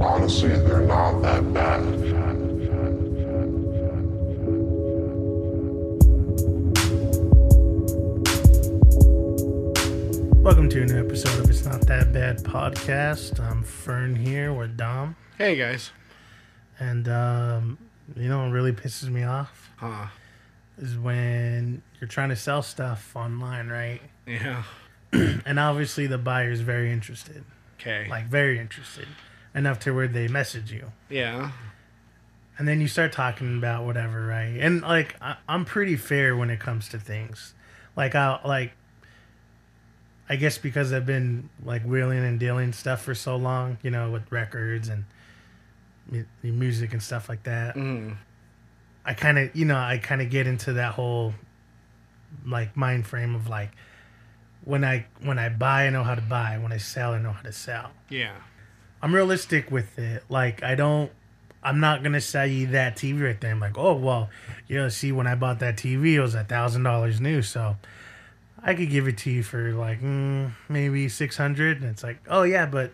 Honestly, they're not that bad. Welcome to a new episode of It's Not That Bad podcast. I'm Fern here with Dom. Hey guys. And, um, you know what really pisses me off? Huh. Is when you're trying to sell stuff online, right? Yeah. And obviously the buyer's very interested. Okay. Like, very interested. Enough to where they message you. yeah. And then you start talking about whatever, right? And, like, I, I'm pretty fair when it comes to things. Like, I, like, I guess because I've been like wheeling and dealing stuff for so long, you know, with records and mu- music and stuff like that. Mm. I kind of, you know, I kind of get into that whole like mind frame of like when I when I buy, I know how to buy. When I sell, I know how to sell. Yeah. I'm realistic with it. Like I don't. I'm not gonna sell you that TV right there. I'm like, oh well, you know, see, when I bought that TV, it was a thousand dollars new, so I could give it to you for like mm, maybe six hundred. And it's like, oh yeah, but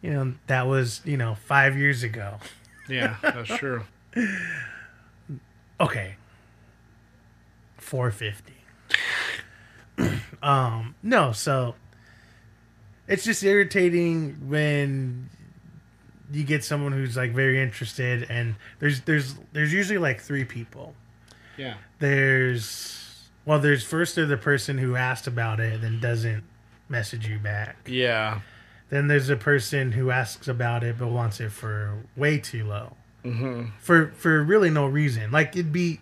you know that was you know five years ago. Yeah. That's true. Okay, four fifty. um, no, so it's just irritating when you get someone who's like very interested, and there's there's there's usually like three people. Yeah. There's well, there's first there's the person who asked about it, and then doesn't message you back. Yeah. Then there's a person who asks about it but wants it for way too low. Mm-hmm. for for really no reason. Like it'd be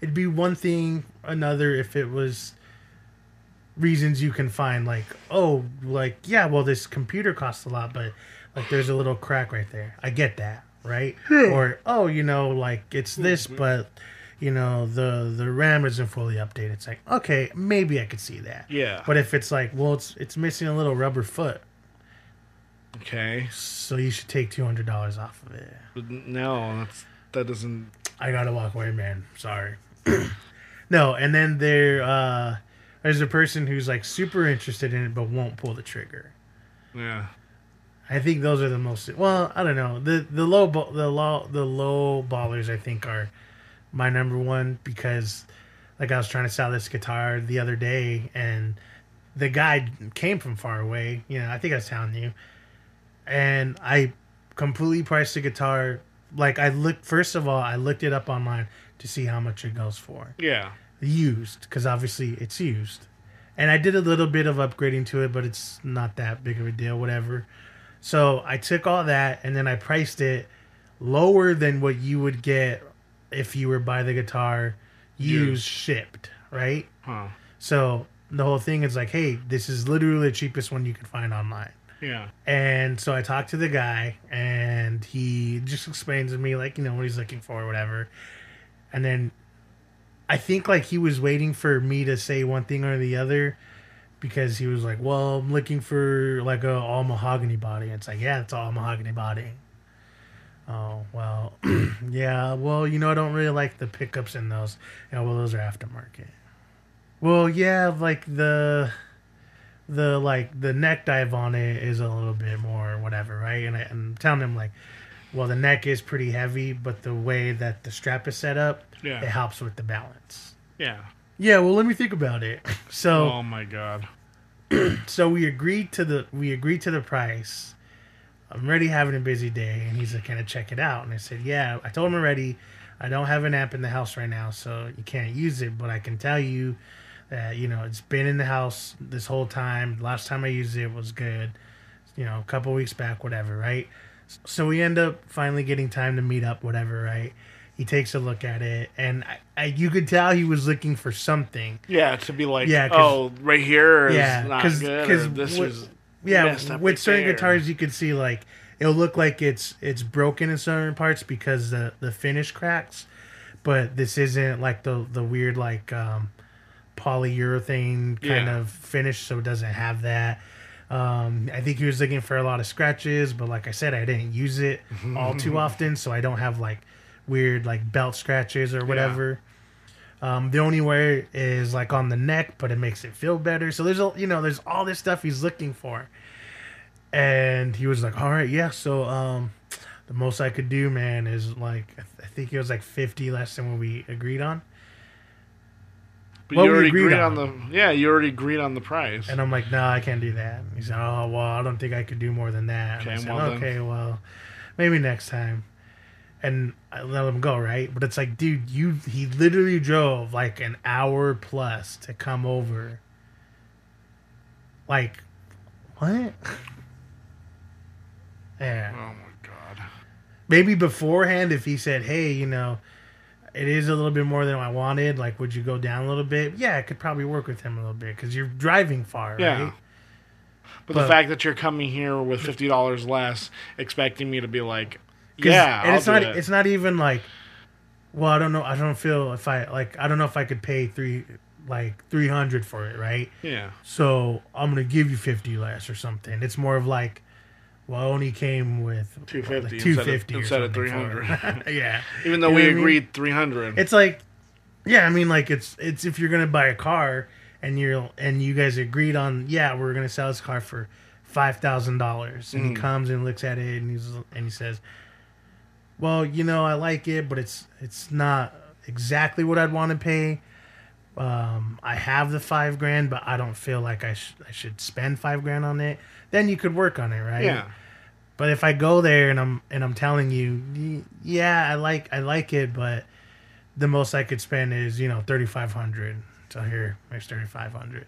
it'd be one thing another if it was reasons you can find like oh like yeah well this computer costs a lot but like there's a little crack right there. I get that, right? Or oh, you know like it's this but you know the the RAM isn't fully updated. It's like okay, maybe I could see that. Yeah. But if it's like well it's it's missing a little rubber foot. Okay. So you should take $200 off of it. But no, that's that doesn't. I gotta walk away, man. Sorry. no, and then there uh there's a person who's like super interested in it but won't pull the trigger. Yeah. I think those are the most well, I don't know. The the low the low the low ballers I think are my number one because like I was trying to sell this guitar the other day and the guy came from far away, you know, I think I was telling you. And I completely priced the guitar like I looked first of all, I looked it up online to see how much it goes for Yeah. used because obviously it's used and i did a little bit of upgrading to it but it's not that big of a deal whatever so i took all that and then i priced it lower than what you would get if you were buy the guitar used Used. shipped right Huh. so the whole thing is like hey this is literally the cheapest one you can find online Yeah. and so I talked to the guy, and he just explains to me like you know what he's looking for, or whatever. And then I think like he was waiting for me to say one thing or the other, because he was like, "Well, I'm looking for like a all mahogany body." It's like, yeah, it's all mahogany body. Oh well, yeah. Well, you know, I don't really like the pickups in those. Yeah, well, those are aftermarket. Well, yeah, like the the like the neck dive on it is a little bit more whatever, right? And I, I'm telling him like, well, the neck is pretty heavy, but the way that the strap is set up, Yeah. it helps with the balance. Yeah. Yeah, well, let me think about it. So, Oh my god. so we agreed to the we agreed to the price. I'm already having a busy day, and he's like, "Can I check it out?" And I said, "Yeah." I told him already. I don't have an app in the house right now, so you can't use it. But I can tell you that you know it's been in the house this whole time. Last time I used it was good. You know, a couple weeks back, whatever, right? So we end up finally getting time to meet up, whatever, right? He takes a look at it, and I, I, you could tell he was looking for something. Yeah. To be like, Yeah, oh, right here is Yeah, not 'cause- good. 'cause this what- is yeah up with right certain there. guitars you could see like it'll look like it's it's broken in certain parts because the the finish cracks but this isn't like the the weird like um polyurethane kind Yeah. of finish so it doesn't have that um i think he was looking for a lot of scratches but like i said i didn't use it all too often so i don't have like weird like belt scratches or whatever um, the only way is like on the neck, but it makes it feel better. So there's a you know there's all this stuff he's looking for, and he was like, "All right, yeah." So um, the most I could do, man, is like I, th- I think it was like fifty less than what we agreed on. But What you we already agreed agreed on. on. the yeah. You already agreed on the price. And I'm like, no, I can't do that. He said, oh well, I don't think I could do more than that. And I said, well then. okay, well, maybe next time. And I let him go, right? But it's like, dude, you he literally drove like an hour plus to come over. Like, what? yeah. oh my god. maybe beforehand if he said hey you know it is a little bit more than i wanted like would you go down a little bit yeah i could probably work with him a little bit because you're driving far Yeah. right But, But- the fact that you're coming here with fifty dollars less, expecting me to be like, yeah, and I'll it's do not it. it's not even like well i don't know i don't feel if i like i don't know if i could pay three like 300 for it right yeah, so i'm gonna give you 50 less or something it's more of like well I only came with 250 like, instead of- 250 or instead of for it. yeah even though You know we what I mean? agreed three hundred. It's like, yeah, I mean, like it's it's if you're gonna buy a car and you're and you guys agreed on, yeah, we're gonna sell this car for five thousand dollars, and Mm. he comes and looks at it and he's and he says, well, you know, I like it, but it's it's not exactly what I'd want to pay. Um, I have the five grand, but I don't feel like I, sh- I should spend five grand on it. Then you could work on it, right? yeah, But if I go there and I'm and I'm telling you, yeah, I like I like it, but the most I could spend is you know thirty five hundred. So here, there's thirty five hundred.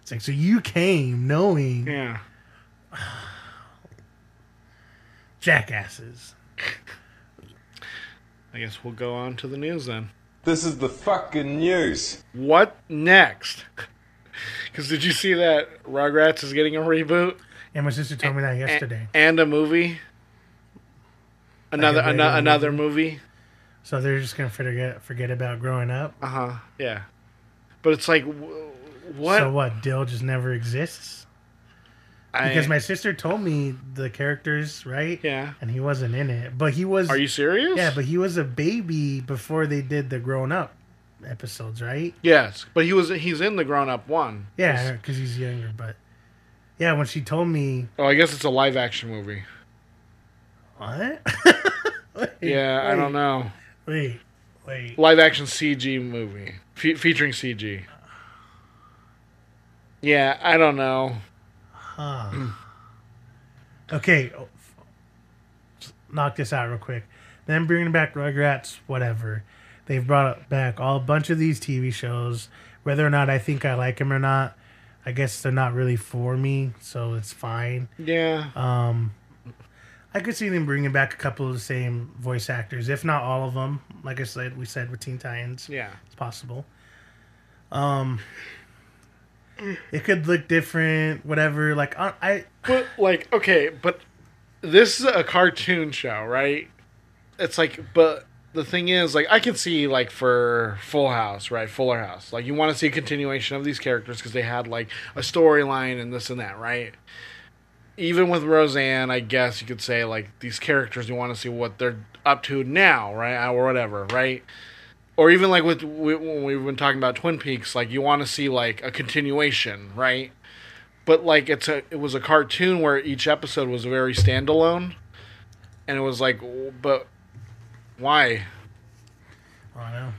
It's like so you came knowing yeah. jackasses. I guess we'll go on to the news then. This is the fucking news. What next? Because did you see that Rugrats is getting a reboot And my sister told me that yesterday. and a movie? Another Like a ano- regular another movie. So they're just gonna forget forget about growing up. Uh huh. Yeah, but it's like, wh- what? So what? Dil just never exists I- because my sister told me the characters right, yeah. and he wasn't in it, but he was. Are you serious? Yeah, but he was a baby before they did the grown up episodes, right? yes, but he was he's in the grown up one. Yeah, because he's younger. But yeah, when she told me Oh, I guess it's a live action movie. what? Wait, Yeah, I don't know. Wait, wait. Live action CG movie fe- featuring CG. Yeah, I don't know. Huh. okay, oh, just knock this out real quick. Then bringing back Rugrats, whatever. They've brought back all a bunch of these TV shows. Whether or not I think I like them or not, I guess they're not really for me, so it's fine. Yeah, Um, I could see them bringing back a couple of the same voice actors, if not all of them. Like I said, we said with Teen Titans, yeah. it's possible. Um, it could look different, whatever. Like I, I But like, okay, but this is a cartoon show, right? It's like, but the thing is, like, I can see like for Full House, right? Fuller House, like you want to see a continuation of these characters because they had like a storyline and this and that, right? Even with Roseanne, I guess you could say like these characters, you want to see what they're up to now, right, or whatever, right? Or even like with we, when we've been talking about Twin Peaks, like you want to see like a continuation, right? but like it's a it was a cartoon where each episode was very standalone and it was like but why I don't know.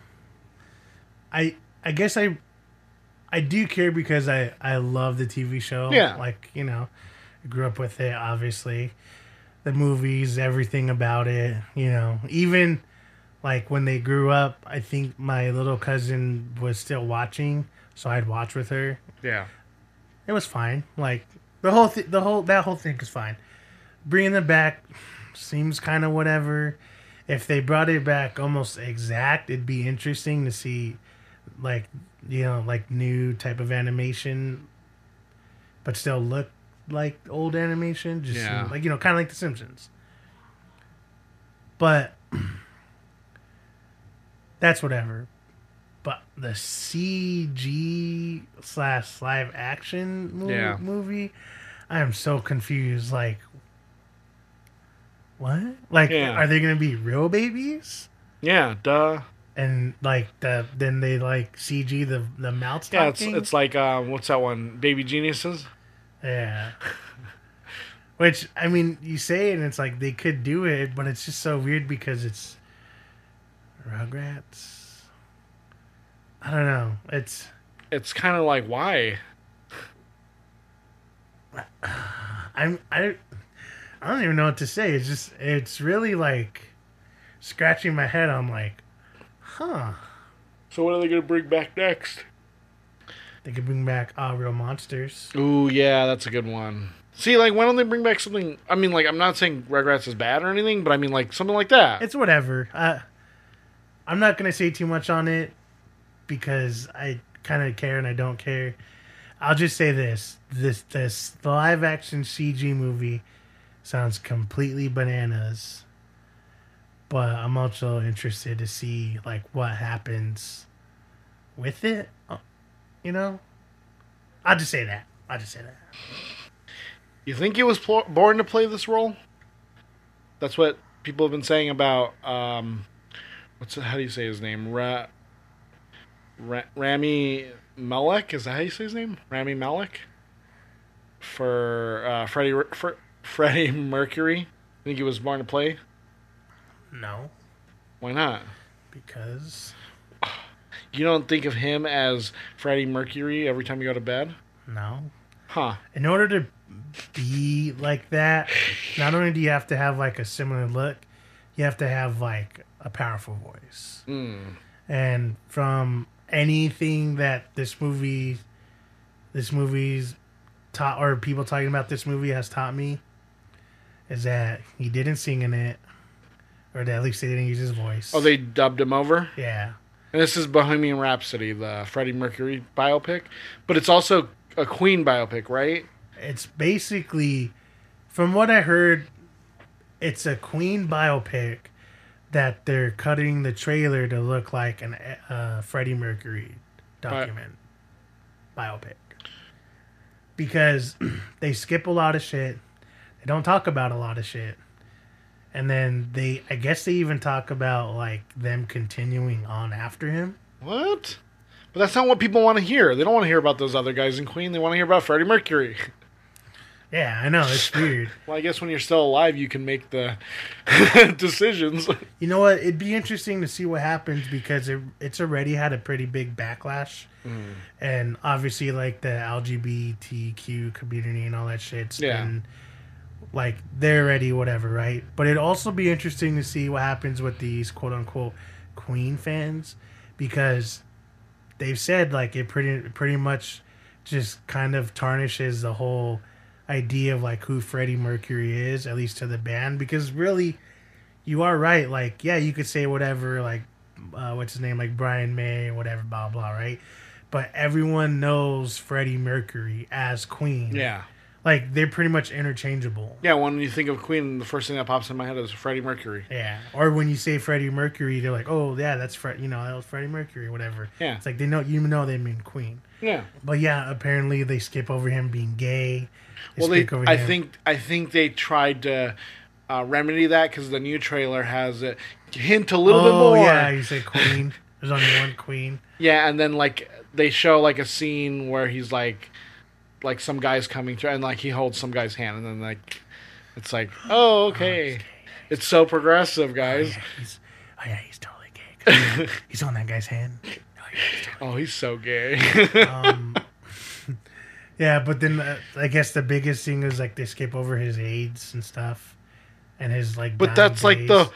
I I guess I I do care because I I love the TV show. Yeah. Like you know, I grew up with it. Obviously, the movies, everything about it. You know, even like when they grew up, I think my little cousin was still watching, so I'd watch with her. yeah It was fine. Like the whole th- the whole that whole thing is fine. Bringing it back seems kind of whatever. If they brought it back almost exact, it'd be interesting to see, like you know, like new type of animation, but still look like old animation. Just Yeah. like you know, kind of like The Simpsons. But that's whatever. But the CG slash live action mo- Yeah. movie, I am so confused. Like, what? Like, Yeah. are they gonna be real babies? yeah duh And like the then they like CG the the mouth yeah it's it's like um what's that one baby geniuses yeah. Which I mean, you say it, and it's like they could do it, but it's just so weird because it's Rugrats. I don't know. It's It's kind of like why? I'm I I don't even know what to say. It's just it's really like scratching my head. I'm like, huh? So what are they gonna bring back next? They could bring back uh, real monsters. Ooh, yeah, that's a good one. See, like, why don't they bring back something? I mean, like, I'm not saying Rugrats is bad or anything, but I mean, like, something like that. It's whatever. Uh, I'm not gonna say too much on it because I kind of care and I don't care. I'll just say this: this this the live action CG movie sounds completely bananas, but I'm also interested to see like what happens with it. You know, I'll just say that. I'll just say that. You think he was born to play this role? That's what people have been saying about um, what's how do you say his name? Ra- Ra- Rami Malek is that how you say his name? Rami Malek for uh, Freddie for Freddie Mercury. I think he was born to play? No, Why not? because You don't think of him as Freddie Mercury every time you go to bed? no. Huh. in order to be like that, not only do you have to have like a similar look, you have to have like a powerful voice. Mm. And from anything that this movie, this movie's taught, or people talking about this movie has taught me, is that he didn't sing in it, or that at least they didn't use his voice. Oh, they dubbed him over? yeah. And this is Bohemian Rhapsody, the Freddie Mercury biopic. But it's also a Queen biopic, right? It's basically, from what I heard, it's a Queen biopic that they're cutting the trailer to look like an uh, Freddie Mercury document biopic because they skip a lot of shit. They don't talk about a lot of shit. And then they, I guess they even talk about like them continuing on after him. What? But that's not what people want to hear. They don't want to hear about those other guys in Queen. They want to hear about Freddie Mercury. Yeah, I know it's weird. Well, I guess when you're still alive, you can make the decisions. You know what? It'd be interesting to see what happens because it, it's already had a pretty big backlash, mm. and obviously, like the LGBTQ community and all that shit's Yeah. been like they're ready, whatever, right? But it'd also be interesting to see what happens with these quote unquote Queen fans because they've said like it pretty pretty much just kind of tarnishes the whole idea of like who Freddie Mercury is, at least to the band, because really, you are right. Like, yeah, you could say whatever, like, uh, what's his name, like Brian May or whatever, blah blah, right? But everyone knows Freddie Mercury as Queen. yeah. like they're pretty much interchangeable. Yeah, when you think of Queen, the first thing that pops in my head is Freddie Mercury. Yeah. Or when you say Freddie Mercury, they're like, oh yeah, that's Fred, you know, that was Freddie Mercury, whatever. Yeah. It's like they know you know they mean Queen. Yeah. But yeah, apparently they skip over him being gay. Well, they, I him- think I think they tried to uh, remedy that because the new trailer has a hint a little bit Oh more. yeah, you say Queen. There's only one Queen. Yeah, and then like they show like a scene where he's like, like some guy's coming through, and like he holds some guy's hand, and then like, it's like, oh okay, it's so progressive, Oh guys. yeah, he's, oh yeah, he's totally gay. he's on that guy's hand. Oh, yeah, he's totally- Oh, he's so gay. um, yeah, but then uh, I guess the biggest thing is like they skip over his AIDS and stuff, and his like. but that's like the,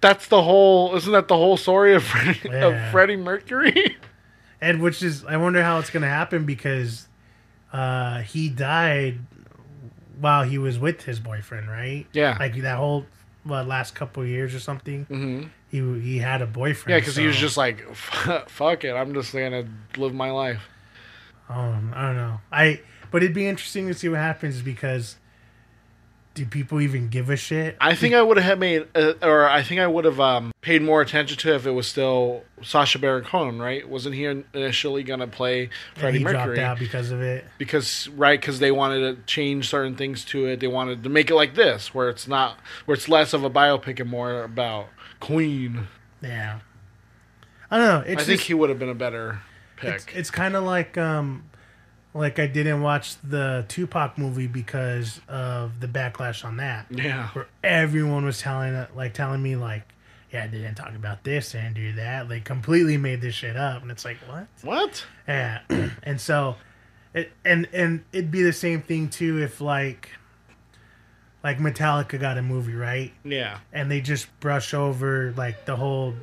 that's the whole. Isn't that the whole story of Freddie, Yeah. of Freddie Mercury? and which is I wonder how it's gonna happen because uh he died while he was with his boyfriend, right? Yeah. like that whole what, last couple of years or something. hmm He he had a boyfriend. Yeah, because he was just like, fuck it, I'm just gonna live my life. Um, I don't know. I but it'd be interesting to see what happens because do people even give a shit? I think I would have made, uh, or I think I would have um, paid more attention to if it was still Sacha Baron Cohen, right? Wasn't he initially gonna play Freddie Mercury? dropped out because of it. because right because they wanted to change certain things to it they wanted to make it like this where it's not where it's less of a biopic and more about queen Yeah. I don't know. It's i think he would have been a better pick it's, it's kind of like um like I didn't watch the Tupac movie because of the backlash on that. Yeah. Where everyone was telling like telling me like, yeah, they didn't talk about this and do that. They completely made this shit up, and it's like what? What? Yeah, and so, it and and it'd be the same thing too if like, like Metallica got a movie right, Yeah. and they just brush over like the whole,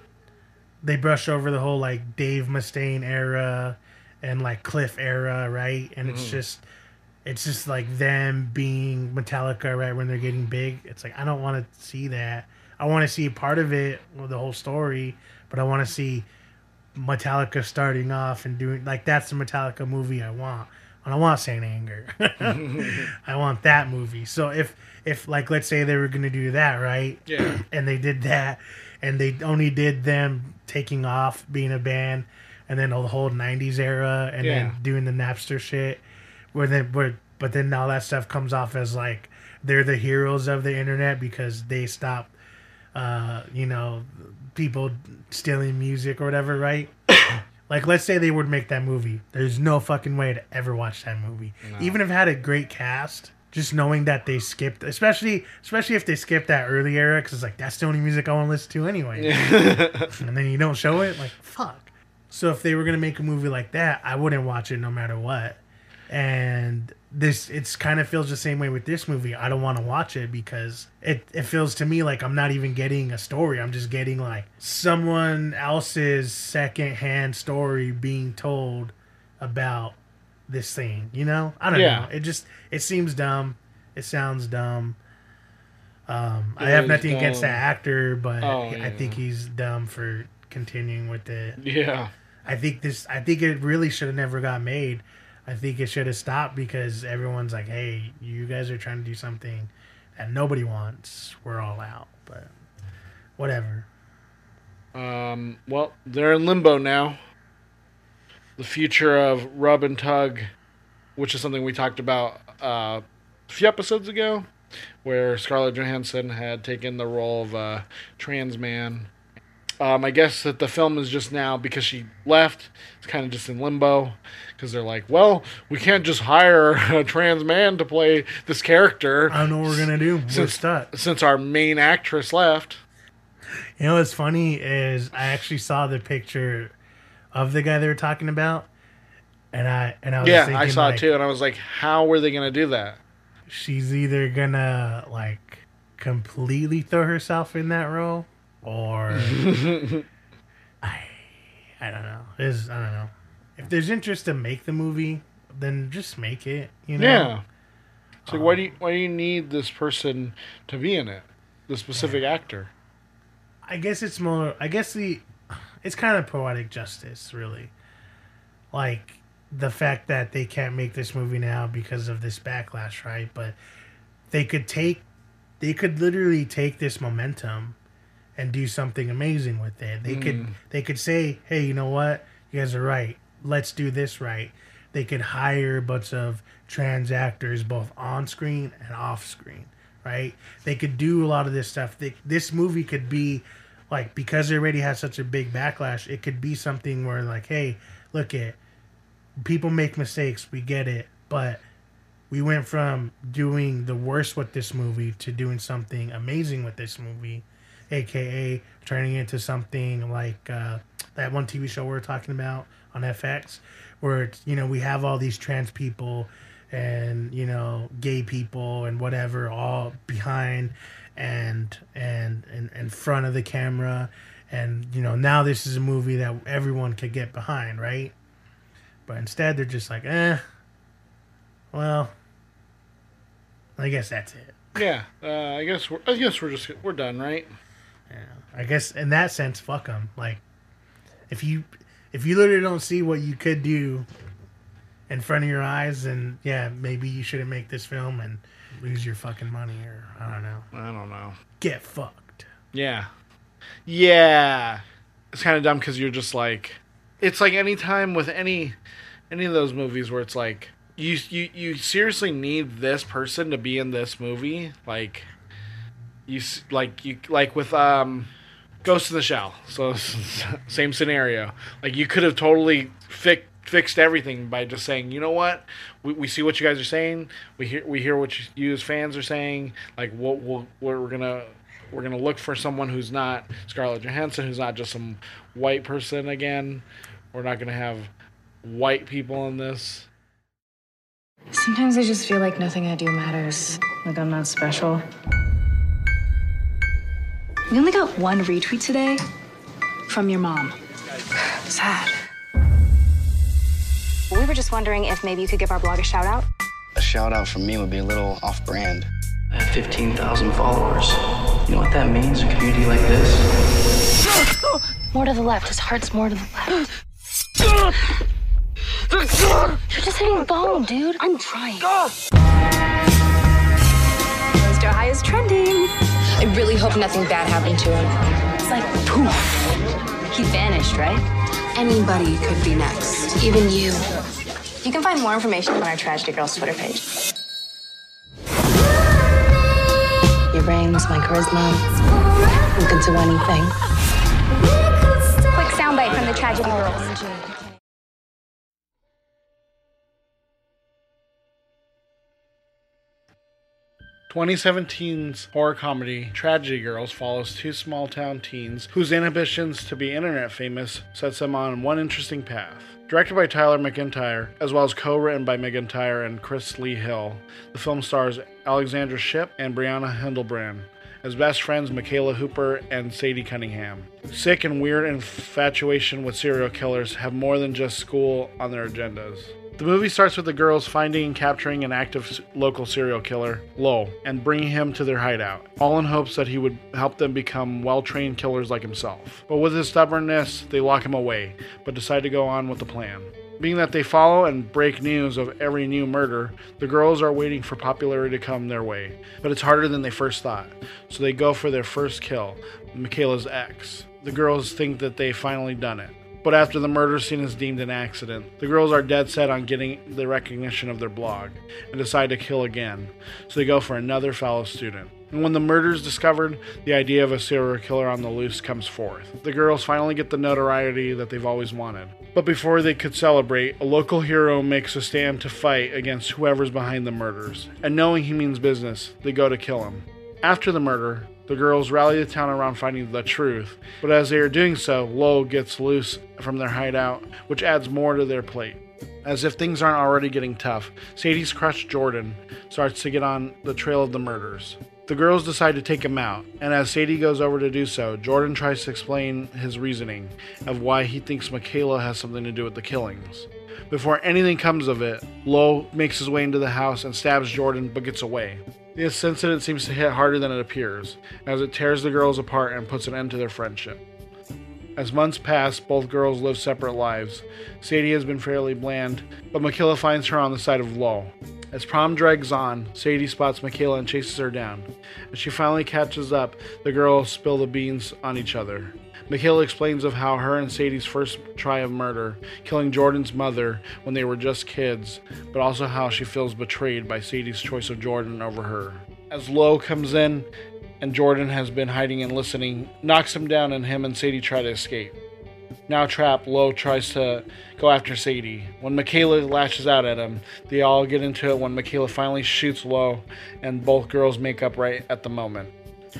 they brush over the whole like Dave Mustaine era, and like Cliff era, right, and it's mm. just. It's just like them being Metallica right when they're getting big. It's like I don't want to see that. I want to see part of it, well, the whole story, but I want to see Metallica starting off and doing like that's the Metallica movie I want. I don't want Saint Anger. I want that movie. So if if like let's say they were gonna do that right, Yeah. and they did that, and they only did them taking off being a band, and then the whole '90s era, and Yeah. then doing the Napster shit, where then where but then all that stuff comes off as like they're the heroes of the internet because they stop uh, you know, people stealing music or whatever, right? like, let's say they would make that movie. There's no fucking way to ever watch that movie, even if it had a great cast. Just knowing that they skipped, especially especially if they skipped that early era, because it's like that's the only music I want to listen to anyway. and then you don't show it, like fuck. So if they were gonna make a movie like that, I wouldn't watch it no matter what. And this, it's kind of feels the same way with this movie. I don't want to watch it because it, it feels to me like I'm not even getting a story. I'm just getting like someone else's secondhand story being told about this thing. You know, I don't Yeah. know. It just it seems dumb. It sounds dumb. Um, I have nothing against dumb. that actor, but Oh, I yeah. think he's dumb for continuing with it. Yeah. I think this. I think it really should have never got made. I think it should have stopped because everyone's like, "Hey, you guys are trying to do something that nobody wants. We're all out." But whatever. Um, well, they're in limbo now. The future of rub and tug, which is something we talked about uh, a few episodes ago, where Scarlett Johansson had taken the role of a trans man. Um, I guess that the film is just now because she left. It's kind of just in limbo because they're like, well, we can't just hire a trans man to play this character I don't know what we're gonna do. We're Since- stuck. since our main actress left. You know what's funny is I actually saw the picture of the guy they were talking about, and I and I was Yeah, thinking, I saw like, it too, and I was like, how were they going to do that? She's either gonna like completely throw herself in that role, or I I don't know. Is I don't know. If there's interest to make the movie, then just make it. You know. Yeah. It's like, why do you um, why do you need this person to be in it? The specific actor. I guess it's more. I guess the it's kind of poetic justice, really. Like the fact that they can't make this movie now because of this backlash, right? But they could take, they could literally take this momentum and do something amazing with it. They could, mm. they could say, "Hey, you know what? You guys are right. Let's do this right." They could hire a bunch of trans actors, both on screen and off screen right? They could do a lot of this stuff. They, this movie could be like because it already has such a big backlash. It could be something where like, hey, look at people make mistakes. We get it, but we went from doing the worst with this movie to doing something amazing with this movie, aka turning it into something like uh, that one TV show we are talking about on FX, where you know we have all these trans people and you know gay people and whatever all behind and and and in front of the camera and you know now this is a movie that everyone could get behind right but instead they're just like eh well i guess that's it Yeah. Uh, I guess we're I guess we're just we're done, right? yeah i guess in that sense fuck them like if you if you literally don't see what you could do in front of your eyes then yeah maybe you shouldn't make this film and lose your fucking money or i don't know I don't know. get fucked Yeah. Yeah. It's kind of dumb because you're just like, it's like any time with any any of those movies where it's like you you you seriously need this person to be in this movie, like you like you like with um Ghost in the Shell. So same scenario. Like you could have totally fi- fixed everything by just saying, you know what, we, we see what you guys are saying. We hear we hear what you, you as fans are saying. Like what we'll, we're, we're gonna we're gonna look for someone who's not Scarlett Johansson, who's not just some white person again. We're not gonna have white people in this. Sometimes I just feel like nothing I do matters. Like I'm not special. We only got one retweet today from your mom. Sad. We were just wondering if maybe you could give our blog a shout out. A shout out from me would be a little off brand. I have 15,000 followers. You know what that means? A community like this? More to the left. His heart's more to the left. You're just hitting the bone, dude. I'm trying. Monster High is trending. I really hope nothing bad happened to him. It's like poof. He vanished, right? Anybody could be next, even you. You can find more information on our Tragedy Girls Twitter page. Your brains, my charisma. We could do anything. Quick soundbite from the Tragedy Girls. 2017's horror comedy Tragedy Girls follows two small town teens whose inhibitions to be internet famous sets them on one interesting path. Directed by Tyler McIntyre, as well as co written by McIntyre and Chris Lee Hill, the film stars Alexandra Shipp and Brianna Hildebrand as best friends McKayla Hooper and Sadie Cunningham. Sick and weird infatuation with serial killers have more than just school on their agendas. The movie starts with the girls finding and capturing an active local serial killer, Lo, and bringing him to their hideout, all in hopes that he would help them become well trained killers like himself. But with his stubbornness, they lock him away, but decide to go on with the plan. Being that they follow and break news of every new murder, the girls are waiting for popularity to come their way. But it's harder than they first thought, so they go for their first kill, McKayla's ex. The girls think that they've finally done it. But after the murder scene is deemed an accident, the girls are dead set on getting the recognition of their blog and decide to kill again. So they go for another fellow student. And when the murder is discovered, the idea of a serial killer on the loose comes forth. The girls finally get the notoriety that they've always wanted. But before they could celebrate, a local hero makes a stand to fight against whoever's behind the murders. And knowing he means business, they go to kill him. After the murder, the girls rally the town around finding the truth, but as they are doing so, Lowell gets loose from their hideout, which adds more to their plate. As if things aren't already getting tough, Sadie's crush Jordan starts to get on the trail of the murders. The girls decide to take him out, and as Sadie goes over to do so, Jordan tries to explain his reasoning of why he thinks McKayla has something to do with the killings. Before anything comes of it, Lowe makes his way into the house and stabs Jordan but gets away. This incident seems to hit harder than it appears, as it tears the girls apart and puts an end to their friendship. As months pass, both girls live separate lives. Sadie has been fairly bland, but McKayla finds her on the side of Lowe. As prom drags on, Sadie spots McKayla and chases her down. As she finally catches up, the girls spill the beans on each other. McKayla explains of how her and Sadie's first try of murder, killing Jordan's mother when they were just kids, but also how she feels betrayed by Sadie's choice of Jordan over her. As Lowe comes in and Jordan has been hiding and listening, knocks him down and him and Sadie try to escape. Now trapped, Lowe tries to go after Sadie. When McKayla lashes out at him, they all get into it when McKayla finally shoots Lowe, and both girls make up right at the moment.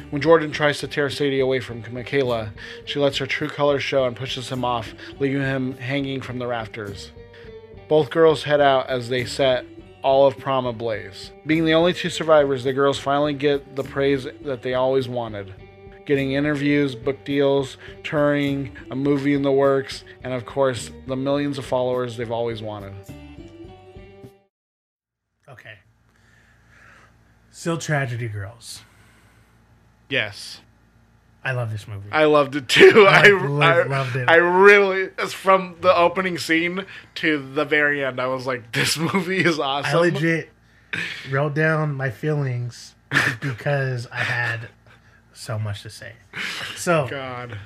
When Jordan tries to tear Sadie away from McKayla, she lets her true colors show and pushes him off, leaving him hanging from the rafters. Both girls head out as they set all of prom ablaze. Being the only two survivors, the girls finally get the praise that they always wanted. Getting interviews, book deals, touring, a movie in the works, and of course, the millions of followers they've always wanted. Okay. Still Tragedy Girls. Yes. I love this movie. I loved it too. I, lo- I, loved it. I really, it's from the opening scene to the very end. I was like, this movie is awesome. I legit wrote down my feelings because I had so much to say. So God.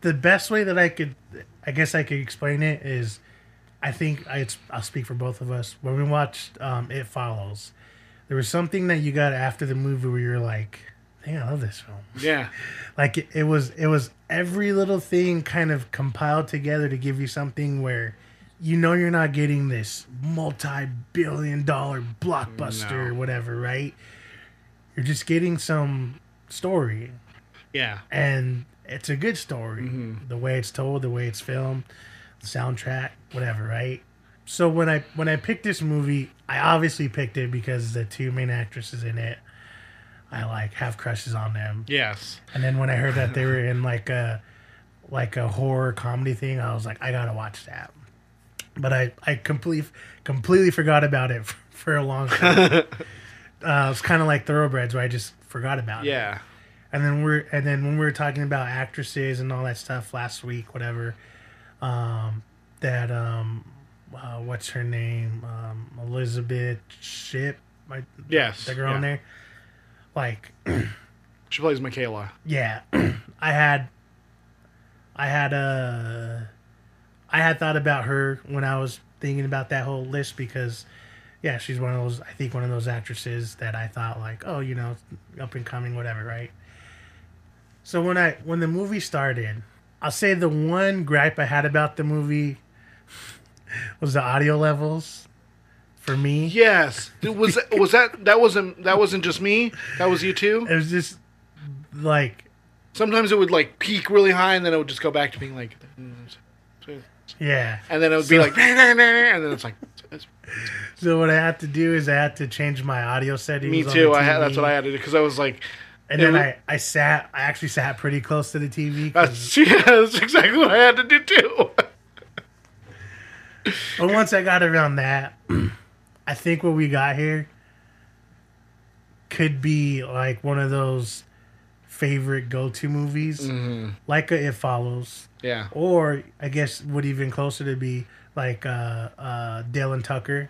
the best way that I could, I guess I could explain it is, I think I, I'll speak for both of us. When we watched um, It Follows, there was something that you got after the movie where you're like, "Dang, I love this film." Yeah. Like it, it was, it was every little thing kind of compiled together to give you something where you know you're not getting this multi-billion dollar blockbuster or whatever, right? You're just getting some story Yeah. and it's a good story. Mm-hmm. The way it's told, the way it's filmed, soundtrack, whatever, right? So when I when I picked this movie, I obviously picked it because the two main actresses in it, I like have crushes on them. Yes. And then when I heard that they were in like a like a horror comedy thing, I was like, I gotta watch that. But I I completely completely forgot about it for, for a long time. uh, it's kind of like Thoroughbreds, where I just forgot about it. Yeah. And then we're and then when we were talking about actresses and all that stuff last week, whatever, um, that um, uh, what's her name, um, Elizabeth Shipp, my Yes. the girl yeah. in there, like She plays McKayla. yeah, I had, I had a, I had thought about her when I was thinking about that whole list because, yeah, she's one of those. I think one of those actresses that I thought like, oh, you know, up and coming, whatever, right? So when I when the movie started, I'll say the one gripe I had about the movie was the audio levels. For me, Yes. It was was that that wasn't that wasn't just me? That was you too? it was just like Sometimes it would like peak really high and then it would just go back to being like yeah. and then it would be So- like and then it's like it's, So what I had to do is I had to change my audio settings. me too. I had, that's what I had to do because I was like And then was- I, I sat. I actually sat pretty close to the TV. that's, yeah, that's exactly what I had to do too. but once I got around that, I think what we got here could be like one of those favorite go-to movies, Mm-hmm. like a It Follows, yeah. or I guess would even closer to be like uh, uh, Dale and Tucker.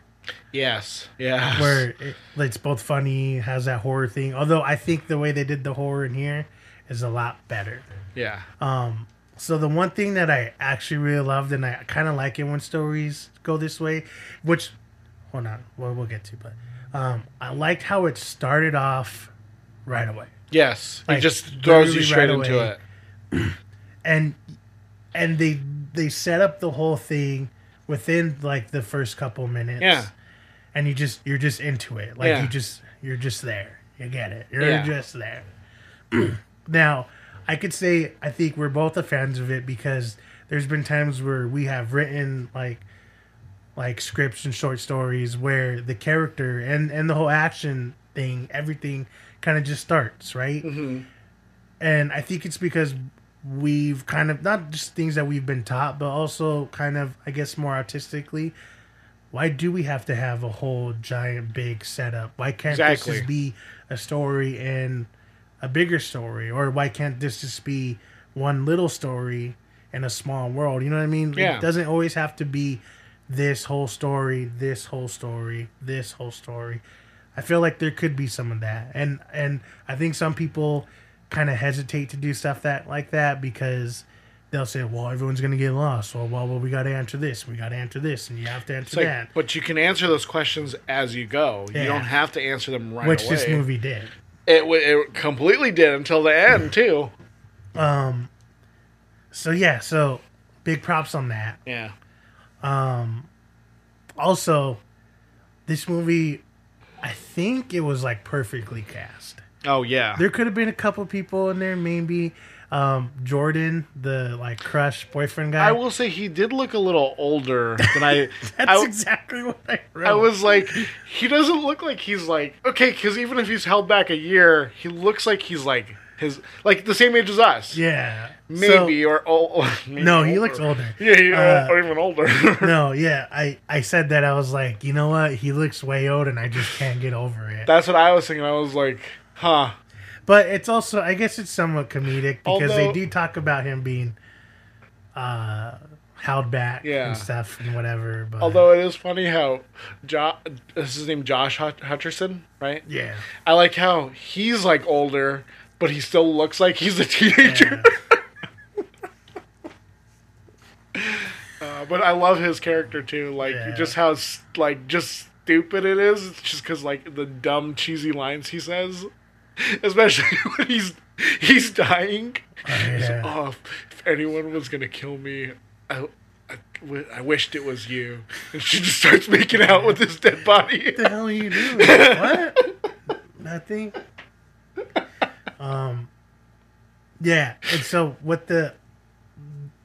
Yes. Yeah. where it, it's both funny, has that horror thing. Although I think the way they did the horror in here is a lot better. Yeah. Um, so the one thing that I actually really loved, and I kind of like it when stories go this way, which, hold on, well, we'll get to, but um, I liked how it started off right away, Yes. Like, it just throws you straight right into it. and and they they set up the whole thing within like the first couple minutes. Yeah. and you just you're just into it like Yeah. you just you're just there you get it you're Yeah. just there now i could say i think we're both a fans of it because there's been times where we have written like like scripts and short stories where the character and and the whole action thing everything kind of just starts right Mm-hmm. and i think it's because we've kind of not just things that we've been taught but also kind of i guess more artistically why do we have to have a whole giant big setup? Why can't Exactly. this just be a story and a bigger story? Or why can't this just be one little story in a small world? You know what I mean? Yeah. It doesn't always have to be this whole story, this whole story, this whole story. I feel like there could be some of that. And and I think some people kind of hesitate to do stuff that like that because they'll say, "Well, everyone's gonna get lost." Or, "Well, well, we got to answer this, we got to answer this, and you have to answer like, that." but you can answer those questions as you go. You don't have to answer them right which away. Which this movie did. it, it completely did until the end too. Um, so yeah, so big props on that. Yeah. Also, this movie, I think it was like perfectly cast. Oh yeah. There could have been a couple people in there, maybe um, Jordan, the like crush boyfriend guy. I will say he did look a little older than I. That's I, exactly what I wrote. I was like, he doesn't look like he's like okay, because even if he's held back a year, he looks like he's like his like the same age as us. yeah, Maybe So- or oh, no, he looks older. Yeah, he, Uh, or even older. no, yeah, I I said that I was like, you know what? He looks way old, and I just can't get over it. That's what I was thinking. I was like, huh. But it's also, I guess, it's somewhat comedic because they do talk about him being uh, held back Yeah. and stuff and whatever. But Although it is funny how jo- this is his name Josh Hut- Hutcherson, right? yeah, I like how he's like older, but he still looks like he's a teenager. uh, but I love his character too. Like Yeah. just how like just stupid it is. It's just because like the dumb cheesy lines he says, especially when he's he's dying. Like, yeah. oh, if, if anyone was gonna kill me, I, I w- I wished it was you. And she just starts making out with his dead body. What the hell are you doing? what? Nothing. Um. Yeah, and so what the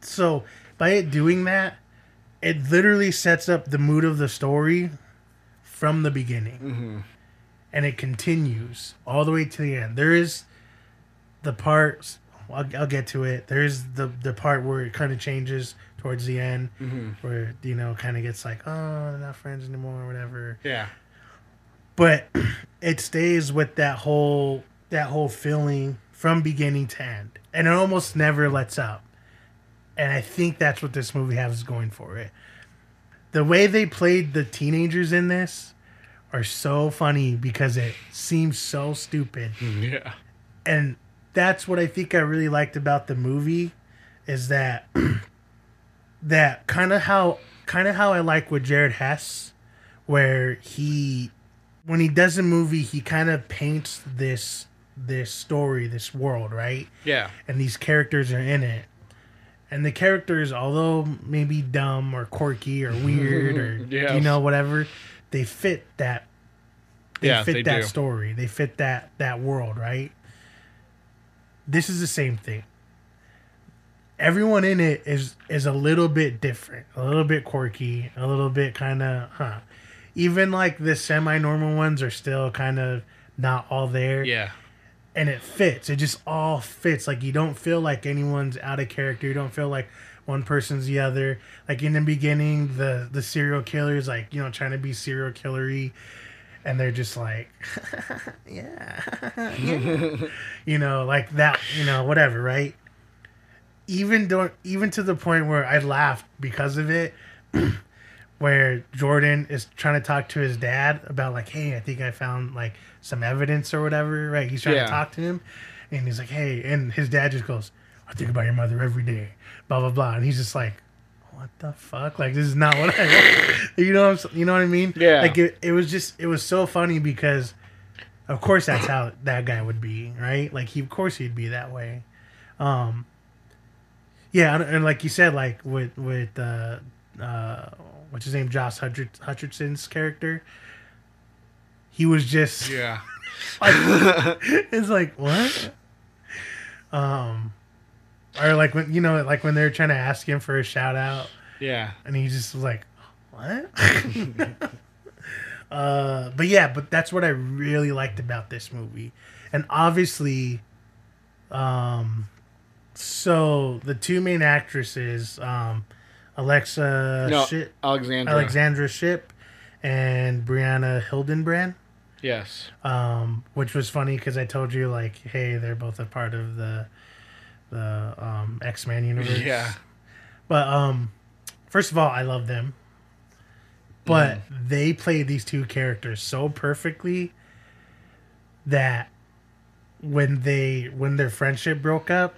so by it doing that, it literally sets up the mood of the story from the beginning, and it continues all the way to the end. There is the parts. I'll, I'll get to it. There's the the part where it kind of changes towards the end, where you know kind of gets like, oh, they're not friends anymore, or whatever Yeah. but it stays with that whole that whole feeling from beginning to end and it almost never lets up. And i think that's what this movie has going for it. The way they played the teenagers in this are so funny because it seems so stupid. Yeah. and that's what I think I really liked about the movie is that that kind of how kind of how I like with Jared Hess where he when he does a movie he kind of paints this this story this world right Yeah. and these characters are in it and the characters although maybe dumb or quirky or weird or Yes. you know whatever they fit that they Yeah, fit they that do. story they fit that that world right this is the same thing everyone in it is is a little bit different a little bit quirky a little bit kind of huh even like the semi-normal ones are still kind of not all there Yeah. And it fits. It just all fits. Like you don't feel like anyone's out of character. You don't feel like one person's the other. Like in the beginning, the the serial killer is like you know trying to be serial killery, and they're just like, yeah, yeah. you know, like that. You know, whatever, right? Even don't even to the point where I laughed because of it. where Jordan is trying to talk to his dad about like, hey, I think I found like some evidence or whatever, right? He's trying Yeah. to talk to him, and he's like, hey, and his dad just goes, I think about your mother every day, blah blah blah, and he's just like, what the fuck? Like this is not what I, you know, what you know what I mean? Yeah. Like it, it was just, it was so funny because, of course, that's how that guy would be, right? Like he, of course, he'd be that way. Um, yeah, and, and like you said, like with with uh, uh, what's his name, Josh Hutcher- Hutcherson's character, he was just Yeah. like, it's like what? Um, or like when you know, like when they're trying to ask him for a shout out, Yeah. and he just was like, what? uh, but yeah, but that's what I really liked about this movie, and obviously, um, so the two main actresses, um, Alexa No, Shipp, Alexandra. Alexandra Shipp, and Brianna Hildebrand Yes. um, which was funny because I told you like, hey, they're both a part of the the um, X Men universe. Yeah. But um, first of all, I love them, but they played these two characters so perfectly that when they when their friendship broke up,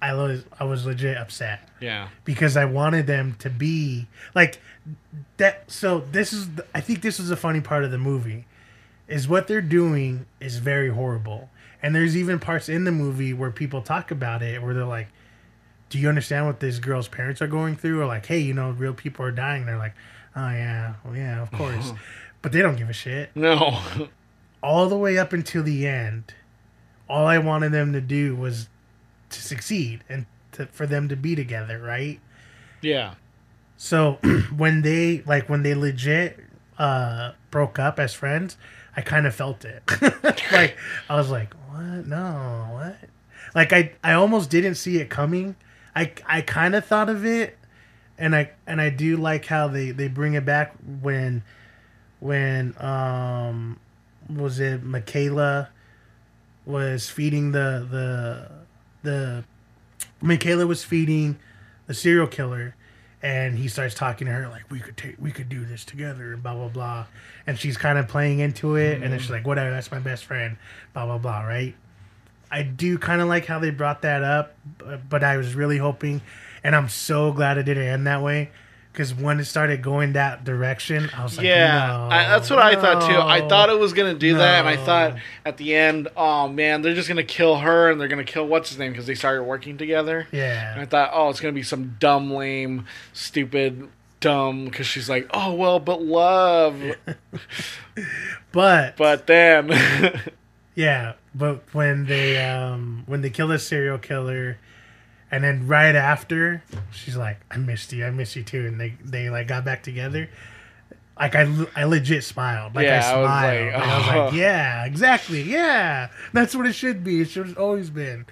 I was I was legit upset Yeah. because I wanted them to be like that. So this is, I think this is a funny part of the movie, is what they're doing is very horrible, and there's even parts in the movie where people talk about it where they're like, "Do you understand what this girl's parents are going through?" Or like, "Hey, you know, real people are dying." They're like, "Oh yeah, well, yeah, of course," but they don't give a shit No. all the way up until the end, all I wanted them to do was to succeed and to, for them to be together, right? yeah. So when they like when they legit uh broke up as friends, I kind of felt it. like I was like, "What? No, what?" Like I I almost didn't see it coming. I I kind of thought of it and I and I do like how they they bring it back when when um was it McKayla was feeding the the the McKayla was feeding the serial killer and he starts talking to her like we could take we could do this together and blah blah blah. And she's kind of playing into it and then she's mm-hmm. like whatever that's my best friend blah blah blah right? I do kind of like how they brought that up but, but i was really hoping and i'm so glad it didn't end that way because when it started going that direction i was like Yeah, no, I, that's what I thought too. I thought it was gonna do that, and I thought at the end, oh man, they're just gonna kill her, and they're gonna kill what's his name because they started working together. Yeah, and I thought, oh, it's gonna be some dumb, lame, stupid dumb because she's like, oh well, but love. But but then, yeah, but when they um when they kill the serial killer, and then right after she's like, "I missed you, I miss you too," and they they like got back together. Like I, I legit smiled. Like Yeah, I I was smiled. like, and I was like, oh. yeah, exactly, yeah. That's what it should be. It should have always been.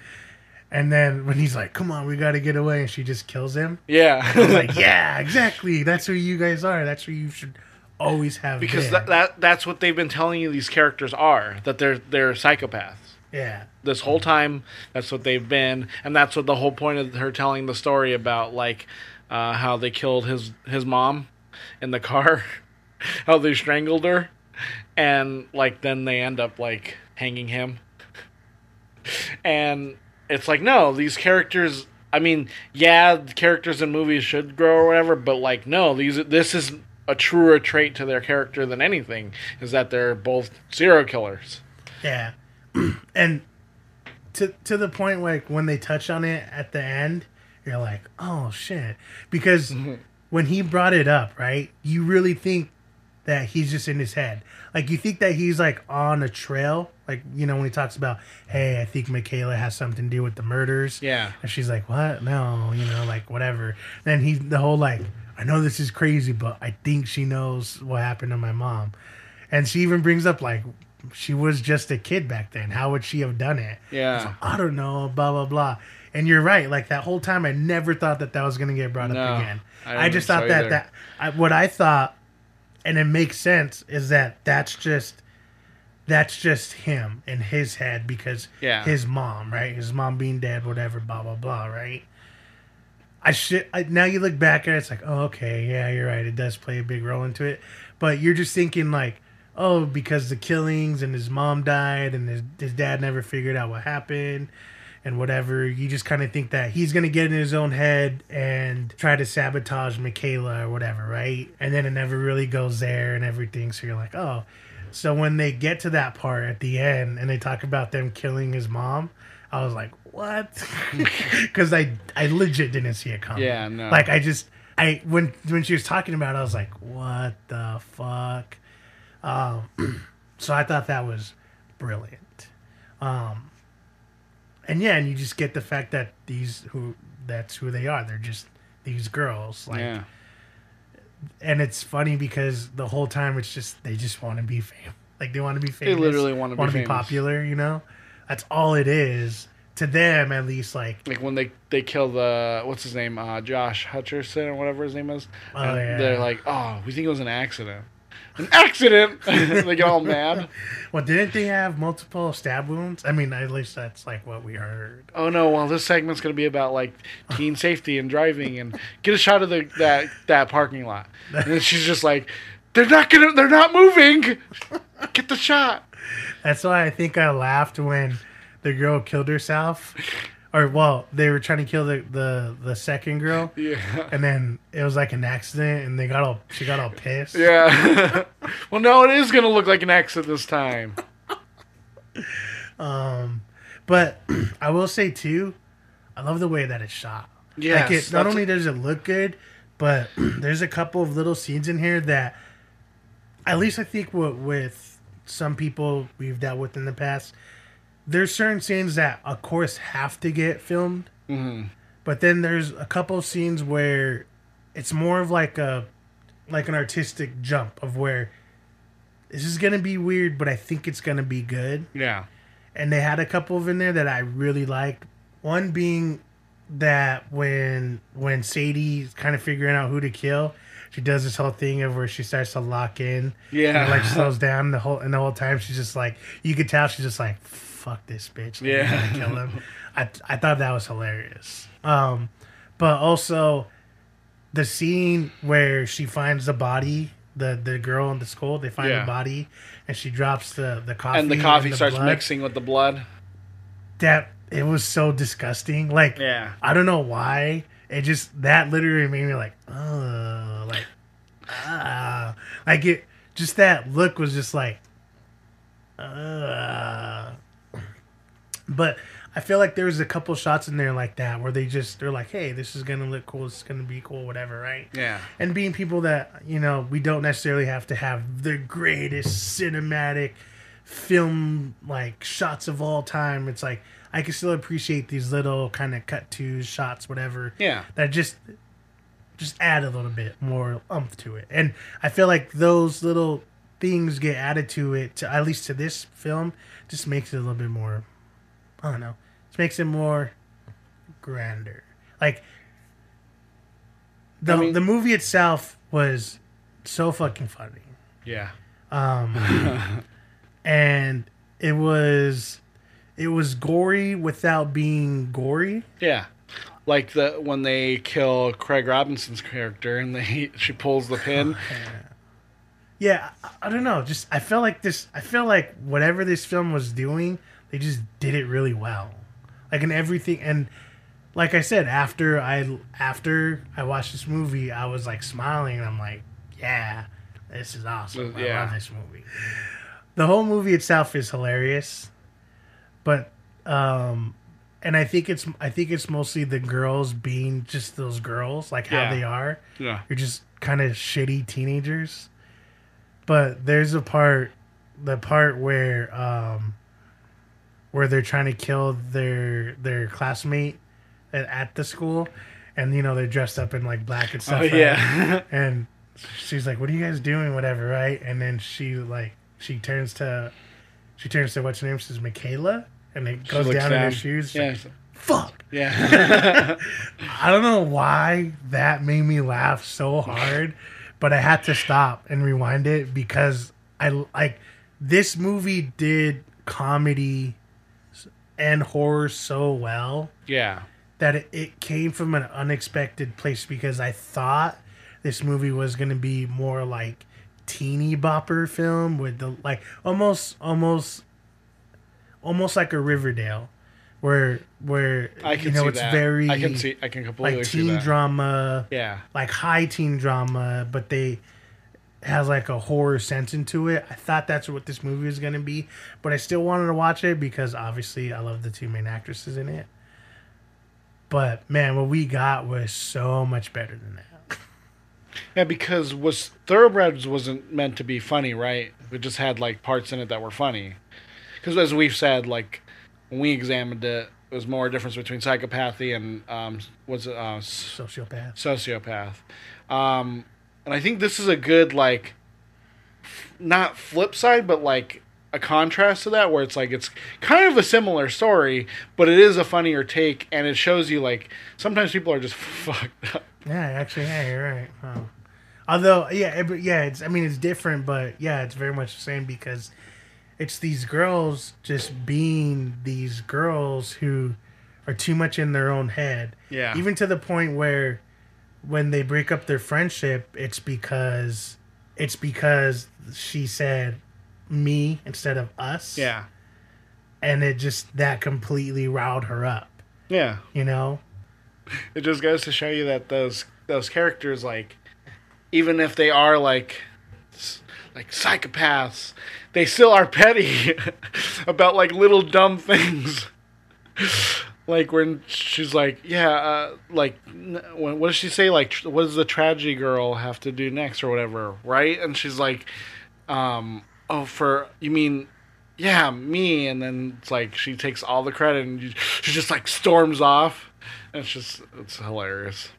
And then when he's like, "Come on, we got to get away," and she just kills him. yeah, I was like, "Yeah, exactly. That's who you guys are. That's who you should always have." because been." that, that that's what they've been telling you these characters are that they're they're psychopaths. Yeah, this whole time that's what they've been and that's what the whole point of her telling the story about like uh, how they killed his his mom in the car how they strangled her and like then they end up like hanging him. And it's like no these characters i mean yeah the characters in movies should grow or whatever but like no these this is a truer trait to their character than anything is that they're both serial killers. Yeah. and to to the point like when they touch on it at the end, you're like, "Oh shit." Because mm-hmm. when he brought it up, right? You really think that he's just in his head. Like you think that he's like on a trail, like you know when he talks about, "Hey, I think McKayla has something to do with the murders." Yeah. And she's like, "What? No, you know, like whatever." Then he's the whole like, "I know this is crazy, but I think she knows what happened to my mom." And she even brings up like she was just a kid back then. How would she have done it? Yeah. Like, I don't know. Blah blah blah. And you're right. Like that whole time, I never thought that that was going to get brought No, up again. I I, just thought so that either. that I, what I thought, and it makes sense, is that that's just that's just him in his head because Yeah. his mom, right? His mom being dead, whatever, blah blah blah, right? I should I, now you look back at it, it's like, oh, okay, yeah, you're right. It does play a big role into it, but you're just thinking like, oh, because the killings and his mom died and his, his dad never figured out what happened and whatever. You just kind of think that he's gonna get in his own head and try to sabotage McKayla or whatever, right? And then it never really goes there and everything. So you're like, oh. So when they get to that part at the end and they talk about them killing his mom, I was like, what? Because I I legit didn't see it coming. Yeah, no. Like I just I when when she was talking about it, I was like, what the fuck? Um, so I thought that was brilliant. Um, and yeah, and you just get the fact that these who that's who they are. They're just these girls. Like, yeah and it's funny because the whole time it's just they just want to be famous. Like they want to be famous. They literally wanna be wanna popular. You know, that's all it is to them. At least, like like when they they kill the what's his name uh, Josh Hutcherson or whatever his name is. Oh, yeah. They're like, oh, we think it was an accident. An accident. they get all mad. well, didn't they have multiple stab wounds? I mean, at least that's like what we heard. Oh no! Well, this segment's gonna be about like teen safety and driving and get a shot of the that that parking lot. And then she's just like, they're not gonna, they're not moving. Get the shot. That's why I think I laughed when the girl killed herself. Or well, they were trying to kill the, the, the second girl. Yeah. And then it was like an accident and they got all she got all pissed. Yeah. well, no, it is gonna look like an exit this time. Um but I will say too, I love the way that it's shot. Yes, like it not only does it look good, but there's a couple of little scenes in here that at least I think with, with some people we've dealt with in the past, there's certain scenes that of course have to get filmed. Mhm. But then there's a couple of scenes where it's more of like a like an artistic jump of where this is gonna be weird, but I think it's gonna be good Yeah. and they had a couple of in there that I really liked. One being that when when Sadie's kind of figuring out who to kill, she does this whole thing of where she starts to lock in. Yeah. And it, like slows down the whole and the whole time she's just like you could tell she's just like fuck this bitch. Like, Yeah. I kill him. I I thought that was hilarious. Um, but also the scene where she finds the body. The, the girl in the school, they find Yeah. the body, and she drops the the coffee. And the coffee and starts blood mixing with the blood. that it was so disgusting. Like, Yeah. I don't know why. It just that literally made me like, oh, like, ah, like it. Just that look was just like, uh. But I feel like there was a couple shots in there like that where they just they're like, hey, this is gonna look cool, it's gonna be cool, whatever, right? Yeah. And being people that you know we don't necessarily have to have the greatest cinematic film like shots of all time. It's like I can still appreciate these little kind of cut to shots, whatever. Yeah. That just just add a little bit more umph to it. And I feel like those little things get added to it, to, at least to this film, just makes it a little bit more. I don't know. It makes it more grander. Like the I mean- the movie itself was so fucking funny, Yeah. Um, and it was it was gory without being gory. Yeah. Like the when they kill Craig Robinson's character and they she pulls the pin. Yeah, I, I don't know. Just I felt like this. I feel like whatever this film was doing, they just did it really well. Like in everything, and like I said, after I after I watched this movie, I was like smiling, and I'm like, yeah, this is awesome. I love this movie. The whole movie itself is hilarious, but um, and I think it's I think it's mostly the girls being just those girls, like how Yeah. they are. Yeah. You're just kind of shitty teenagers. But there's a part, the part where um, where they're trying to kill their their classmate at, at the school, and you know they're dressed up in like black and oh, stuff. Oh, right? yeah. and she's like, "What are you guys doing?" Whatever, right? And then she like she turns to she turns to what's her name? She says McKayla, and it goes looks down, in her shoes. She's Yeah. like, Fuck. Yeah. I don't know why that made me laugh so hard, but I had to stop and rewind it because I like this movie did comedy and horror so well yeah. that it, it came from an unexpected place because I thought this movie was going to be more like teeny bopper film with the like almost almost almost like a Riverdale where where I can you know it's that. very I can see I can completely like teen drama Yeah. like high teen drama but they has like a horror sense into it. I thought that's what this movie was gonna be, but I still wanted to watch it because obviously I love the two main actresses in it. But man, what we got was so much better than that. Yeah, because was Thoroughbreds wasn't meant to be funny, right? It just had like parts in it that were funny. Because as we've said, like when we examined it, it was more a difference between psychopathy and um, was it uh, Sociopath. sociopath. Um, and I think this is a good like, f- not flip side, but like a contrast to that, where it's like it's kind of a similar story, but it is a funnier take, and it shows you like sometimes people are just fucked up. Yeah, actually, yeah, you're right. Although, yeah, yeah, it's. I mean, it's different, but yeah, it's very much the same because it's these girls just being these girls who are too much in their own head. Yeah. Even to the point where when they break up their friendship, it's because it's because she said me instead of us. Yeah, And it just that completely riled her up. yeah. You know? it just goes to show you that those those characters like even if they are like like psychopaths they still are petty about like little dumb things like when she's like yeah uh, like when, what does she say? Like what does the tragedy girl have to do next or whatever right? And she's like um oh for you mean yeah me? And then it's like she takes all the credit and you- she just like storms off. And it's just it's hilarious.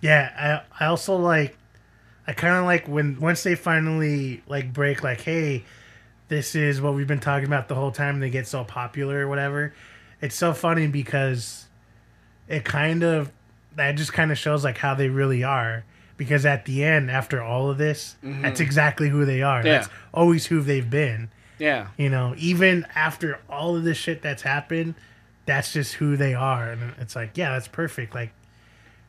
Yeah, I I also like I kind of like when once they finally like break like hey, this is what we've been talking about the whole time they get so popular or whatever. It's so funny because it kind of that just kind of shows like how they really are because at the end after all of this, that's exactly who they are. Mm-hmm. Yeah. That's always who they've been. yeah You know, even after all of this shit that's happened, that's just who they are. And it's like, yeah, that's perfect. Like,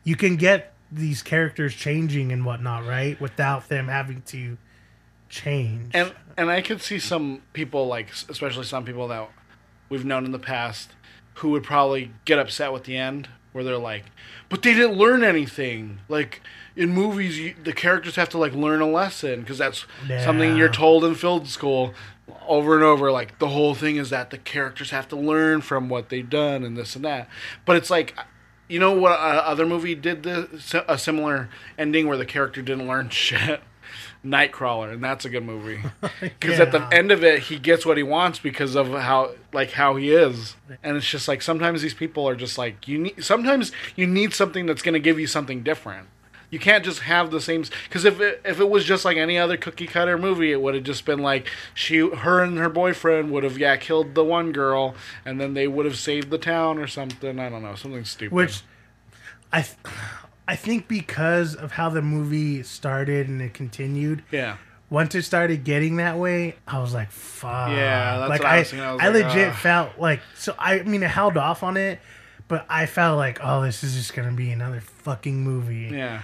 you can get these characters changing and whatnot, right? Without them having to change. and and I could see some people like especially some people that we've known in the past who would probably get upset with the end where they're like but they didn't learn anything. Like in movies you, the characters have to like learn a lesson because that's something you're told in film school over and over like the whole thing is that the characters have to learn from what they've done and this and that. But it's like you know what uh, other movie did this a similar ending where the character didn't learn shit nightcrawler and that's a good movie. Because at the end of it he gets what he wants because of how like how he is. And it's just like sometimes these people are just like you need sometimes you need something that's going to give you something different. You can't just have the same because if it, if it was just like any other cookie cutter movie it would have just been like she her and her boyfriend would have yeah killed the one girl and then they would have saved the town or something. I don't know something stupid. Which I th- I think because of how the movie started and it continued, yeah once it started getting that way, I was like, "Fuck!" Yeah, that's like I I. I I like, legit felt like so. I mean, I held off on it, but I felt like, "Oh, this is just gonna be another fucking movie." yeah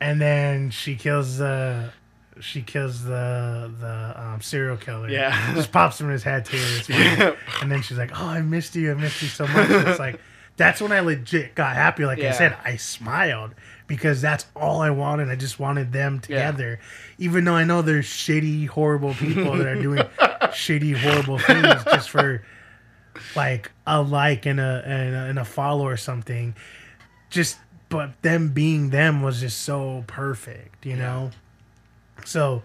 And then she kills the, she kills the the um, serial killer. Yeah. just pops him in his head too. And then she's like, "Oh, I missed you. I missed you so much." And it's like. That's when I legit got happy. Like I said, I smiled because that's all I wanted. I just wanted them together. Even though I know they're shitty, horrible people that are doing shitty, horrible things just for like a like and a, and a and a follow or something. Just but them being them was just so perfect, you know. So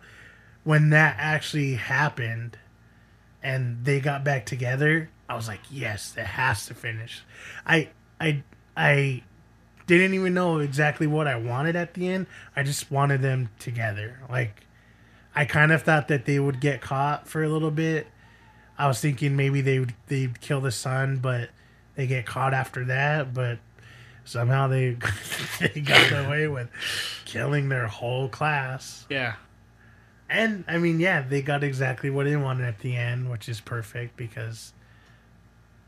when that actually happened and they got back together, I was like, yes, it has to finish. I I I didn't even know exactly what I wanted at the end. I just wanted them together. Like I kind of thought that they would get caught for a little bit. I was thinking maybe they would they'd kill the son, but they get caught after that. But somehow they they got away with killing their whole class. yeah And I mean, yeah, they got exactly what they wanted at the end, which is perfect because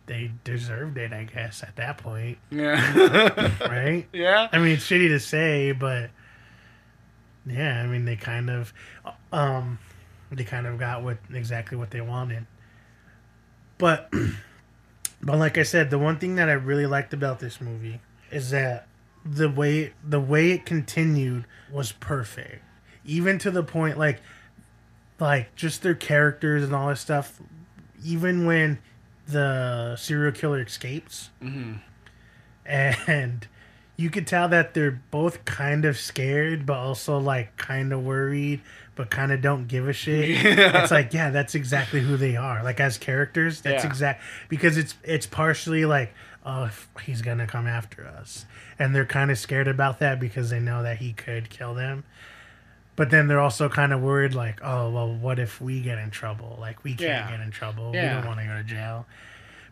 they deserved it, I guess, at that point, yeah right? yeah I mean, it's shitty to say, but yeah, I mean, they kind of, um, they kind of got what exactly what they wanted. But, but like I said, the one thing that I really liked about this movie is that the way the way it continued was perfect, even to the point like, like just their characters and all this stuff. Even when the serial killer escapes, mm-hmm. and you could tell that they're both kind of scared but also like kind of worried but kind of don't give a shit. It's like yeah that's exactly who they are. Like as characters that's Yeah. exact because it's it's partially like oh he's gonna come after us. And they're kind of scared about that because they know that he could kill them but then they're also kind of worried like oh well what if we get in trouble? Like we can't Yeah. get in trouble. We don't want to go to jail.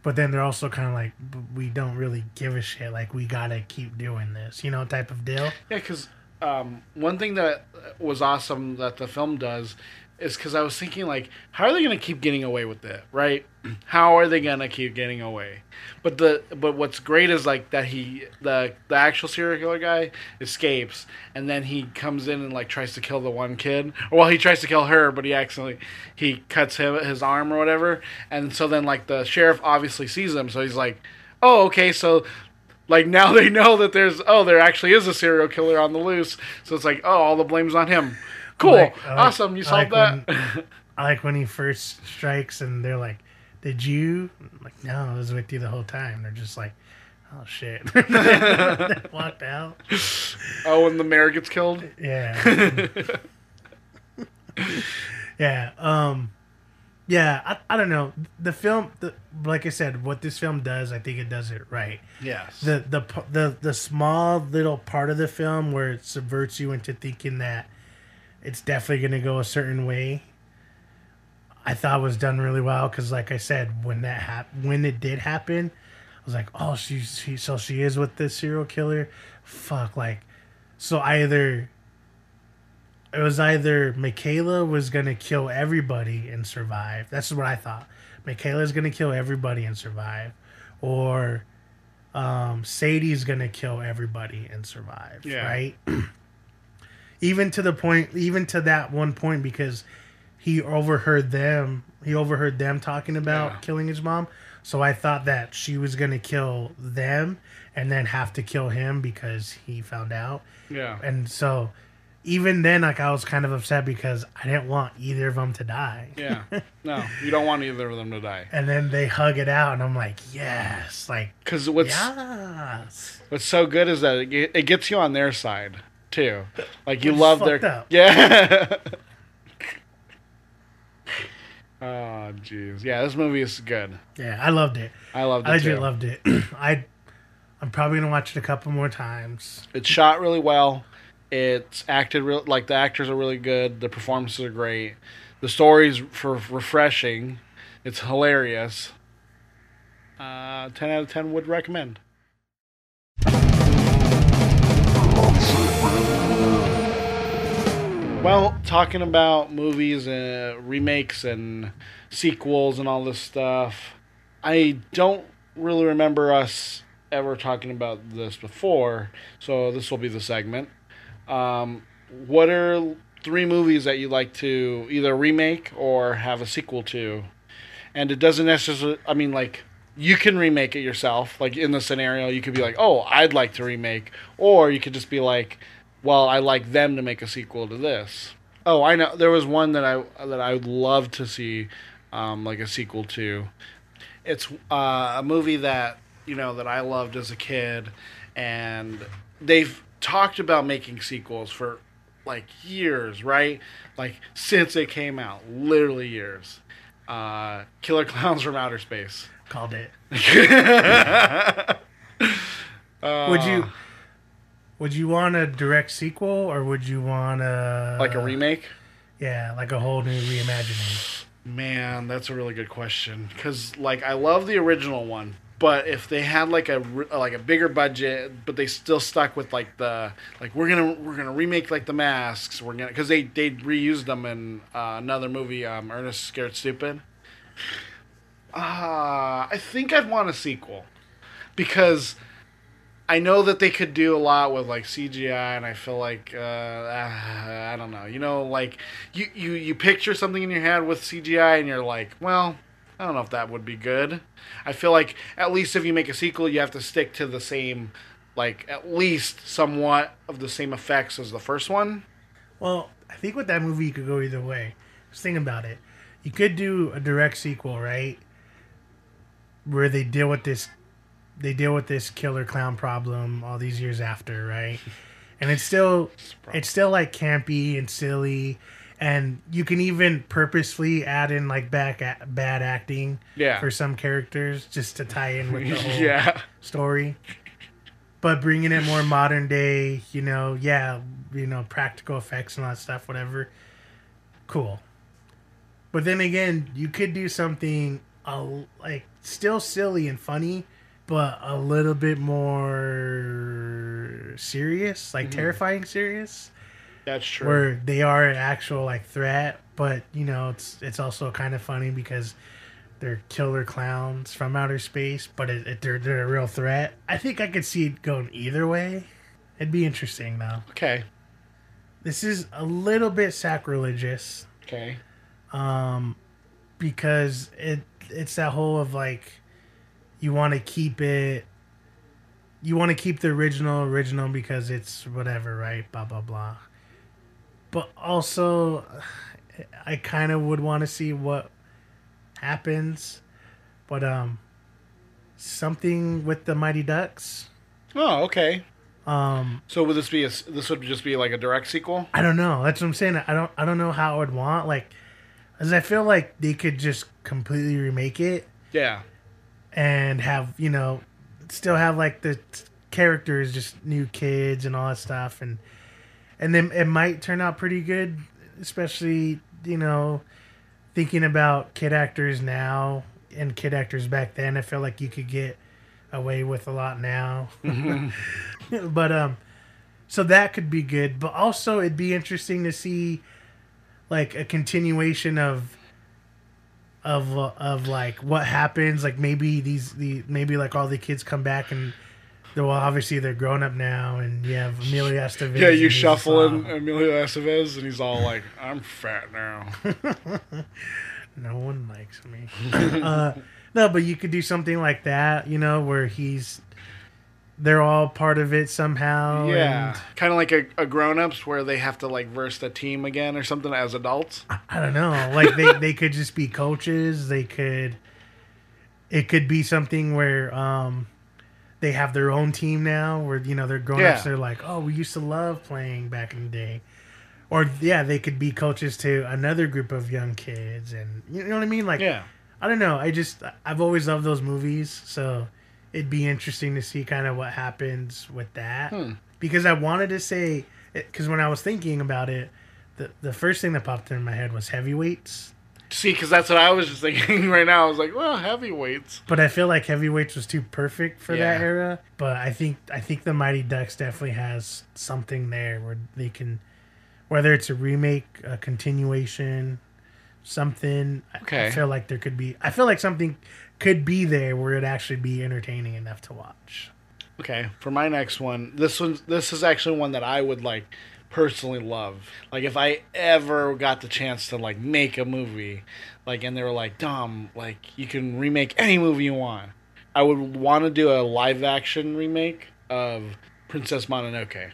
But then they're also kind of like we don't really give a shit. Like we gotta keep doing this you know type of deal. Yeah, because um, one thing that was awesome that the film does is because I was thinking like, how are they to keep getting away with it, right? How are they to keep getting away? But the but what's great is like that he the the actual serial killer guy escapes and then he comes in and like tries to kill the one kid. Or, well, he tries to kill her, but he accidentally he cuts him his arm or whatever. And so then like the sheriff obviously sees him, so he's like, oh okay, so like now they know that there's oh there actually is a serial killer on the loose so it's like oh all the blame's on him cool. Like- like- awesome. You solved like that. i like when he first strikes and they're like did you? I'm like no i was with you the whole time. They're just like oh shit. Walked out. Oh when the mayor gets killed? Yeah. Yeah um yeah I, I don't know. The film the, like i said what this film does i think it does it right. Yes. The the the the small little part of the film where it subverts you into thinking that it's definitely going to go a certain way i thought was done really well because like i said when that hap- when it did happen i was like oh she's she so she is with this serial killer fuck like so either it was either McKayla was gonna kill everybody and survive. That's what I thought. McKayla's gonna kill everybody and survive, or um, Sadie's gonna kill everybody and survive. Yeah. Right. even to the point, even to that one point, because he overheard them. He overheard them talking about Yeah. killing his mom. So I thought that she was gonna kill them and then have to kill him because he found out yeah and so even then, like I was kind of upset because I didn't want either of them to die. Yeah. No, you don't want either of them to die. And then they hug it out, and I'm like, yes, like Because what's yes. what's so good is that it, it gets you on their side too. Like you love their up. yeah. oh jeez, yeah. This movie is good. Yeah, I loved it. I loved it legit too. loved it. I, I'm probably gonna watch it a couple more times. It's shot really well. It's acted real like the actors are really good. The performances are great. The story's for refreshing. It's hilarious. Uh, ten out of ten would recommend. Well, talking about movies, and remakes, and sequels, and all this stuff, I don't really remember us ever talking about this before, so this will be the segment. Um, what are three movies that you'd like to either remake or have a sequel to? And it doesn't necessarily, I mean, like, you can remake it yourself. Like, in the scenario, you could be like, oh, I'd like to remake. Or you could just be like, well, I like them to make a sequel to this. Oh, I know. There was one that I that I would love to see, um, like a sequel to. It's uh, a movie that you know that I loved as a kid, and they've talked about making sequels for like years, right? Like since it came out, literally years. Uh, Killer Clowns from Outer Space. Called it. Uh, Would you? Would you want a direct sequel, or would you want a like a remake? Yeah, like a whole new reimagining. Man, that's a really good question. Because like I love the original one, but if they had like a like a bigger budget, but they still stuck with like the like we're gonna we're gonna remake like the masks, we're gonna because they they reused them in uh, another movie, um, Ernest Scared Stupid. Ah, I think I'd want a sequel because I know that they could do a lot with like CGI, and I feel like uh, I don't know. You know, like you, you you picture something in your head with CGI, and you're like, well, I don't know if that would be good. I feel like at least if you make a sequel, you have to stick to the same, like at least somewhat of the same effects as the first one. Well, I think with that movie you could go either way. Just think about it. You could do a direct sequel, right? Where they deal with this they deal with this killer clown problem all these years after, right? And it's still it's still like campy and silly and you can even purposefully add in like back bad acting Yeah. for some characters just to tie in with the whole yeah, story. But bringing it more modern day, you know, yeah, you know, practical effects and all that stuff, whatever. Cool. But then again, you could do something uh, like still silly and funny, but a little bit more serious, like terrifying serious, that's true. where they are an actual like threat, but you know, it's it's also kind of funny because they're killer clowns from outer space, but it, it, they're they're a real threat. I think I could see it going either way. It'd be interesting though. okay, This is a little bit sacrilegious okay, um, because it it's that whole of like you want to keep it you want to keep the original original because it's whatever right blah blah blah but also i kind of would want to see what happens but um something with the mighty ducks oh, okay. um So would this be a this would just be like a direct sequel? I don't know. That's what I'm saying. I don't. I don't know how I would want like, as I feel like they could just completely remake it Yeah, and have you know, still have like the t- characters just new kids and all that stuff, and and then it might turn out pretty good, especially you know, thinking about kid actors now and kid actors back then. I feel like you could get away with a lot now, but um so that could be good. But also it'd be interesting to see like a continuation of of of like what happens like maybe these the maybe like all the kids come back and well obviously they're grown up now and you have Emilio Estevez yeah. You shuffle in Emilio Estevez, and he's all like, "I'm fat now." no one likes me uh no but you could do something like that you know where he's they're all part of it somehow. Yeah, and kind of like a, a grown ups where they have to like verse the team again or something as adults. I don't know. Like they, they could just be coaches. They could. It could be something where um, they have their own team now, where you know they're grown ups. Yeah. They're like, oh, we used to love playing back in the day. Or yeah, they could be coaches to another group of young kids, and you know what I mean. Like, Yeah. I don't know. I just I've always loved those movies, so it'd be interesting to see kind of what happens with that. Hmm. Because I wanted to say, because when I was thinking about it, the the first thing that popped in my head was heavyweights. See, because that's what I was just thinking right now. I was like, well, heavyweights. But I feel like heavyweights was too perfect for that era. But I think I think the Mighty Ducks definitely has something there where they can, whether it's a remake, a continuation, something. I- I feel like there could be. I feel like something could be there where it actually be entertaining enough to watch. Okay, for my next one, this one, this is actually one that I would like personally love. Like if I ever got the chance to like make a movie, like and they were like, Dom, like you can remake any movie you want. I would want to do a live action remake of Princess Mononoke.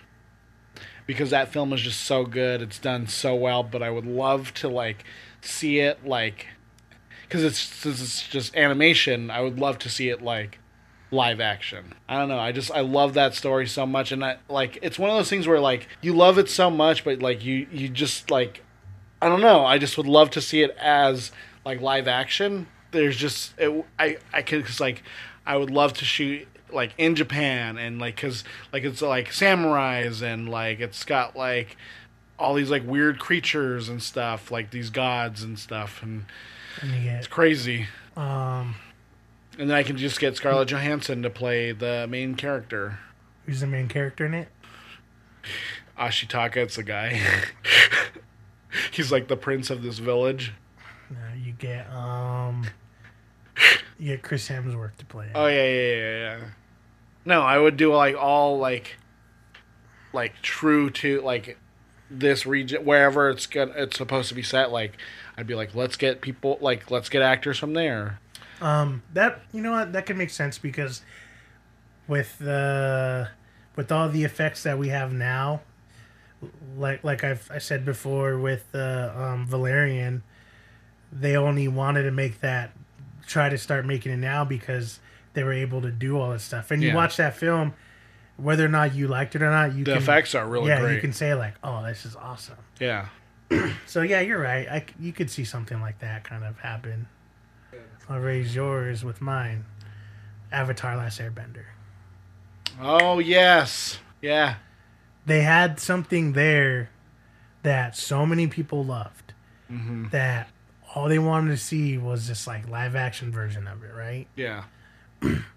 Because that film is just so good, it's done so well, but I would love to like see it like because it's it's just animation, I would love to see it like live action. I don't know. I just I love that story so much, and I like it's one of those things where like you love it so much, but like you you just like I don't know. I just would love to see it as like live action. There's just it, I I could cause like I would love to shoot like in Japan and like cause like it's like samurais and like it's got like all these like weird creatures and stuff like these gods and stuff and And you it's crazy. um, And then I can just get Scarlett Johansson to play the main character. who's the main character in it? Ashitaka, it's a guy. He's like the prince of this village. Uh, you get um, you get Chris Hemsworth to play it. Oh yeah, yeah, yeah, yeah. No, I would do like all like, like true to like this region wherever it's gonna it's supposed to be set. Like, I'd be like, let's get people like let's get actors from there. Um, that you know what that could make sense because with the with all the effects that we have now, like like I've I said before with uh, um, Valerian, they only wanted to make that try to start making it now because they were able to do all this stuff. And you watch that film, whether or not you liked it or not, you The can, effects are really yeah, you can say like, oh, this is awesome. Yeah. So yeah, you're right. I c you could see something like that kind of happen. I'll raise yours with mine. Avatar: Last Airbender. Oh yes. Yeah. They had something there that so many people loved Mm-hmm. that all they wanted to see was this like live action version of it, right? Yeah.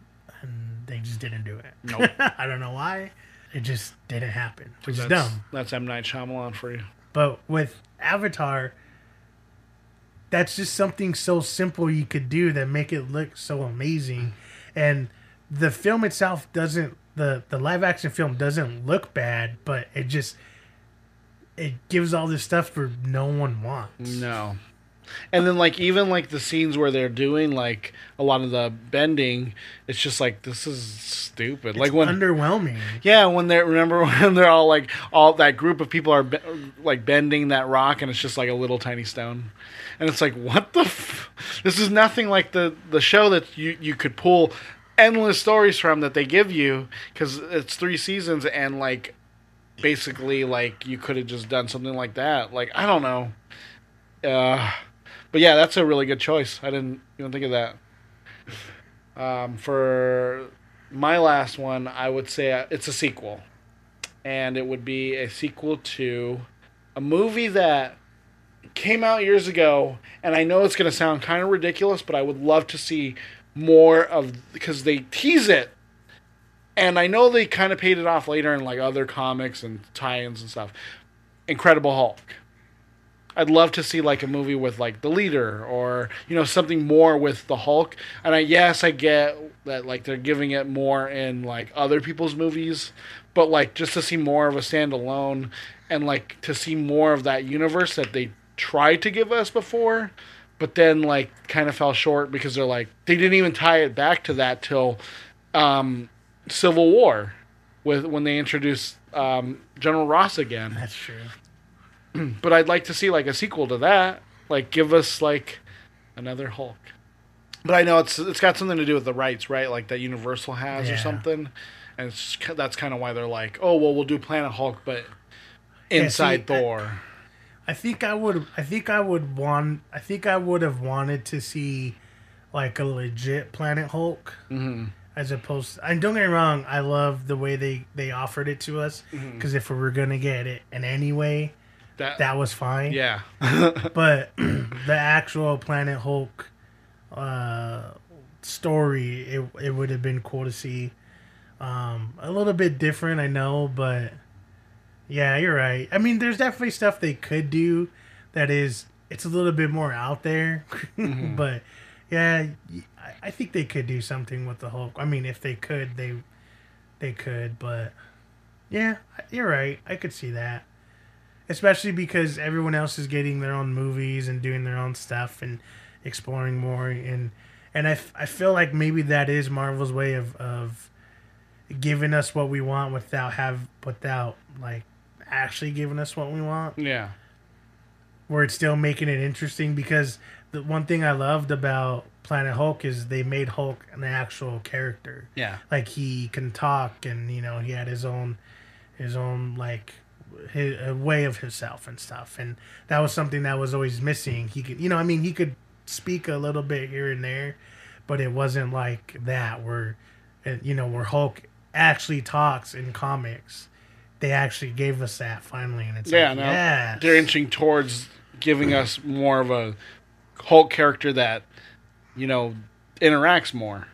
They just didn't do it. Nope. I don't know why. It just didn't happen, which is That's, dumb. That's M Night Shyamalan for you. But with Avatar, that's just something so simple you could do that make it look so amazing. And the film itself doesn't the the live action film doesn't look bad, but it just it gives all this stuff for no one wants. No. And then like even like the scenes where they're doing like a lot of the bending, it's just like this is stupid. like It's when underwhelming. yeah, when they remember when they're all like all that group of people are be- like bending that rock and it's just like a little tiny stone. And it's like what the f- This is nothing like the the show that you you could pull endless stories from that they give you cuz it's 3 seasons and like basically like you could have just done something like that. Like I don't know. Uh, but yeah, that's a really good choice. I didn't even think of that. Um, for my last one, I would say uh, it's a sequel, and it would be a sequel to a movie that came out years ago, and I know it's going to sound kind of ridiculous, but I would love to see more of because they tease it and I know they kind of paid it off later in like other comics and tie-ins and stuff. Incredible Hulk. I'd love to see like a movie with like the leader or you know something more with the Hulk. And I yes, I get that like they're giving it more in like other people's movies, but like just to see more of a standalone and like to see more of that universe that they tried to give us before, but then like kind of fell short because they're like they didn't even tie it back to that till um Civil War, with when they introduced um, General Ross again. That's true. But I'd like to see like a sequel to that. Like, give us like another Hulk. But I know it's it's got something to do with the rights, right? Like that Universal has or something. And it's, ki- that's kind of why they're like, oh well, we'll do Planet Hulk, but Yeah, inside see, Thor. I think I would. I think I would want. I think I would have wanted to see like a legit Planet Hulk, Mm-hmm. as opposed. And don't get me wrong, I love the way they they offered it to us Mm-hmm. because if we were gonna get it in any way, that, that was fine. yeah, But the actual Planet Hulk uh, story, it it would have been cool to see. Um, a little bit different, I know, but yeah, you're right. I mean, there's definitely stuff they could do that is it's a little bit more out there, but yeah, I think they could do something with the Hulk. I mean, if they could, they they could, but yeah, you're right. I could see that especially because everyone else is getting their own movies and doing their own stuff and exploring more. And and I, f- I feel like maybe that is Marvel's way of of giving us what we want without have without like actually giving us what we want. Yeah, where it's still making it interesting because the one thing I loved about Planet Hulk is they made Hulk an actual character. Yeah. like he can talk and you know he had his own his own like his, a way of himself and stuff and that was something that was always missing he could you know i mean he could speak a little bit here and there but it wasn't like that where uh, you know where hulk actually talks in comics they actually gave us that finally and it's Yeah, like, no, yes. they're inching towards giving us more of a Hulk character that, you know, interacts more.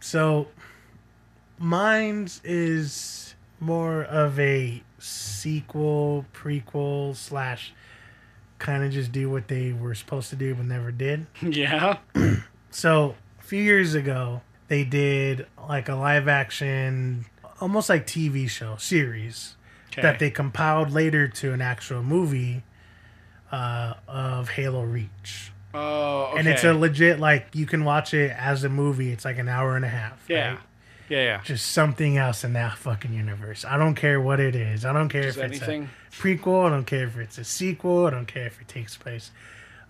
So, mine's is more of a sequel, prequel slash kind of just do what they were supposed to do but never did. Yeah, So, a few years ago, they did like a live action, almost like TV show series okay. that they compiled later to an actual movie uh, of Halo Reach. Oh, okay. And it's a legit, like, you can watch it as a movie. It's like an hour and a half. yeah, right? Yeah, yeah. just something else in that fucking universe. I don't care what it is. I don't care Just if it's anything? a prequel. I don't care if it's a sequel. I don't care if it takes place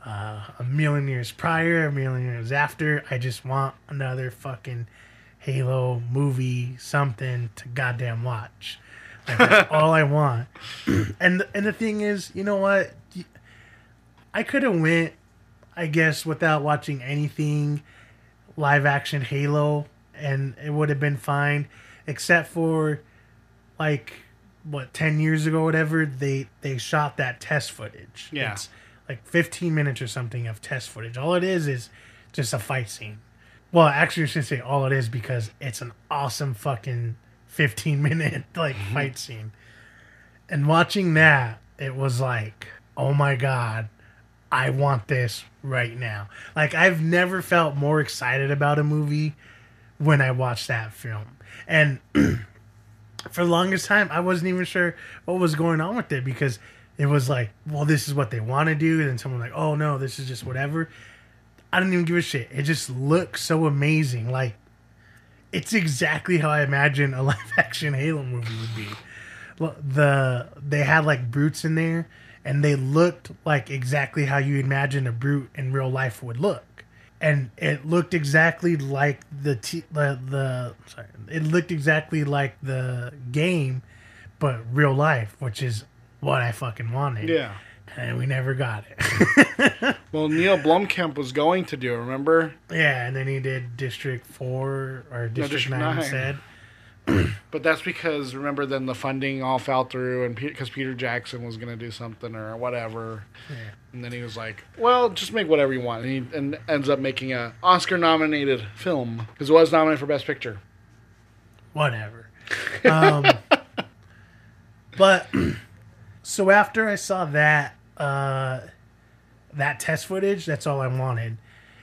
uh, a million years prior, a million years after. I just want another fucking Halo movie, something to goddamn watch. Like, that's all I want. And and the thing is, you know what? I could have went, I guess, without watching anything live action Halo, and it would have been fine, except for like what ten years ago, whatever they they shot that test footage. Yeah. it's like fifteen minutes or something of test footage. All it is is just a fight scene. Well, actually, I should say all it is because it's an awesome fucking fifteen minute like mm-hmm. fight scene. And watching that, it was like, oh my god, I want this right now. Like I've never felt more excited about a movie when I watched that film. And for the longest time I wasn't even sure what was going on with it because it was like, well, this is what they want to do, and then someone like, oh no, this is just whatever. I didn't even give a shit. It just looks so amazing. Like it's exactly how I imagine a live action Halo movie would be. The they had like brutes in there, and they looked like exactly how you imagine a brute in real life would look, and it looked exactly like the t- the the sorry, it looked exactly like the game, but real life, which is what I fucking wanted. Yeah. and we never got it. Well, Neill Blomkamp was going to do. Remember? yeah, and then he did District Four or District, District Nine, Nine. instead. But that's because remember then the funding all fell through, and because Peter Jackson was going to do something or whatever, and then he was like, "Well, just make whatever you want," and he and ends up making a Oscar-nominated film because it was nominated for Best Picture. whatever. Um, but so after I saw that uh, that test footage, that's all I wanted.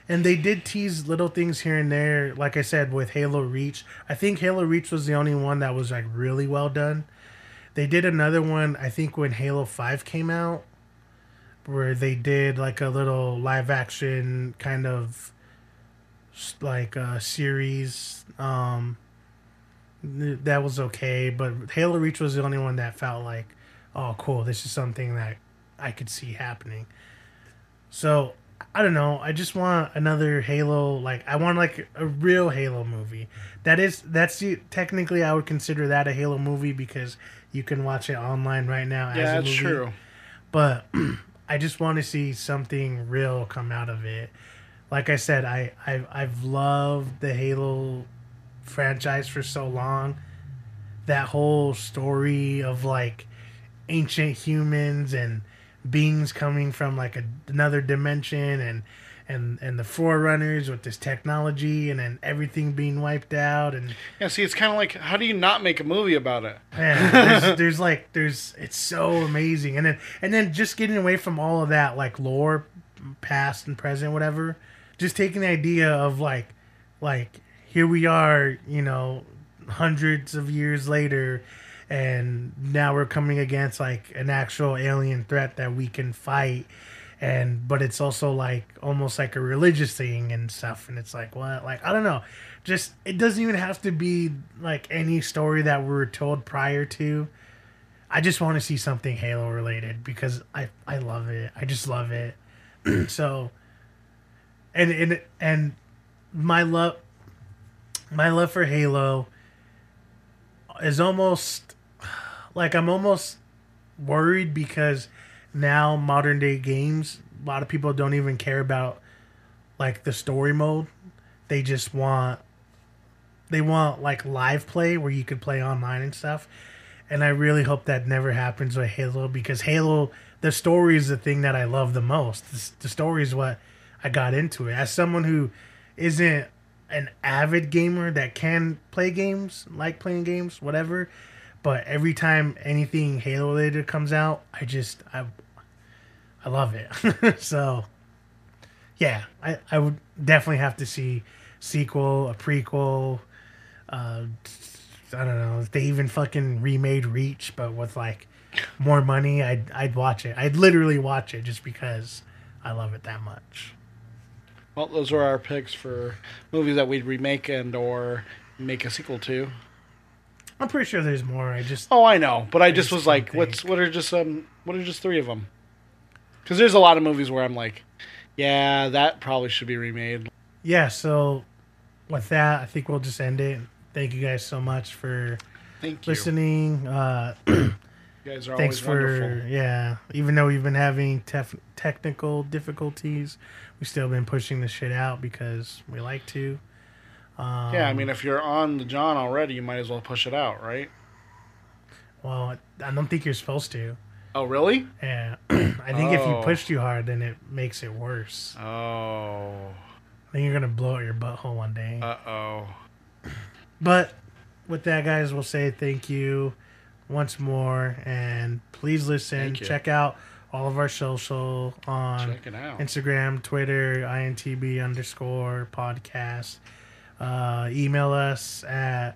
And they did tease little things here and there, like I said with Halo Reach. I think Halo Reach was the only one that was like really well done. They did another one, I think when Halo Five came out, where they did like a little live action kind of like uh, series. Um, that was okay. But Halo Reach was the only one that felt like, oh, cool. This is something that I could see happening. So I don't know. I just want another Halo. Like I want like a real Halo movie. That is that's the, technically I would consider that a Halo movie because you can watch it online right now. as Yeah, a that's movie. true. But I just want to see something real come out of it. Like I said, I I've, I've loved the Halo franchise for so long. That whole story of like ancient humans and beings coming from like a, another dimension and and and the forerunners with this technology and then everything being wiped out and Yeah, see, it's kind of like, how do you not make a movie about it? Man, there's, there's like there's it's so amazing, and then and then just getting away from all of that like lore, past and present, whatever. Just taking the idea of like, like here we are, you know, hundreds of years later, and now we're coming against like an actual alien threat that we can fight, and but it's also like almost like a religious thing and stuff, and it's like what, like I don't know, just it doesn't even have to be like any story that we were told prior to. I just want to see something Halo related because I I love it. I just love it. so and and and my love my love for Halo is almost like I'm almost worried because now modern day games a lot of people don't even care about like the story mode. They just want they want like live play where you could play online and stuff. And I really hope that never happens with Halo because Halo, the story is the thing that I love the most. The, the story is what I got into it. As someone who isn't an avid gamer that can play games, like playing games, whatever, but every time anything Halo related comes out, I just I I love it. so yeah, I, I would definitely have to see sequel, a prequel. Uh, I don't know if they even fucking remade Reach, but with like more money, I'd I'd watch it. I'd literally watch it just because I love it that much. Well, those are our picks for movies that we'd remake and or make a sequel to. I'm pretty sure there's more. I just Oh, I know, but I just just was like, what's what are just um what are just three of them? Because there's a lot of movies where I'm like, yeah, that probably should be remade. yeah. So with that, I think we'll just end it. Thank you guys so much for Thank you. listening. Uh, You guys are thanks always for wonderful. yeah. Even though we've been having tef- technical difficulties, we've still been pushing the shit out because we like to. Um, Yeah, I mean, if you're on the John already, you might as well push it out, right? Well, I don't think you're supposed to. Oh, really? Yeah, I think if you Oh. push too hard, then it makes it worse. Oh, I think you're gonna blow out your butthole one day. uh oh. But with that, guys, we'll say thank you once more, and please listen. Check out all of our social on Check it out. Instagram, Twitter, INTB underscore podcast. Uh, email us at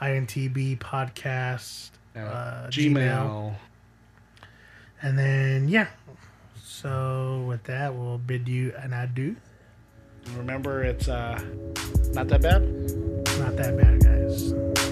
INTB podcast. Uh, uh, Gmail. And then, yeah. So with that, we'll bid you an adieu. Remember, it's uh not that bad. Not that bad, guys.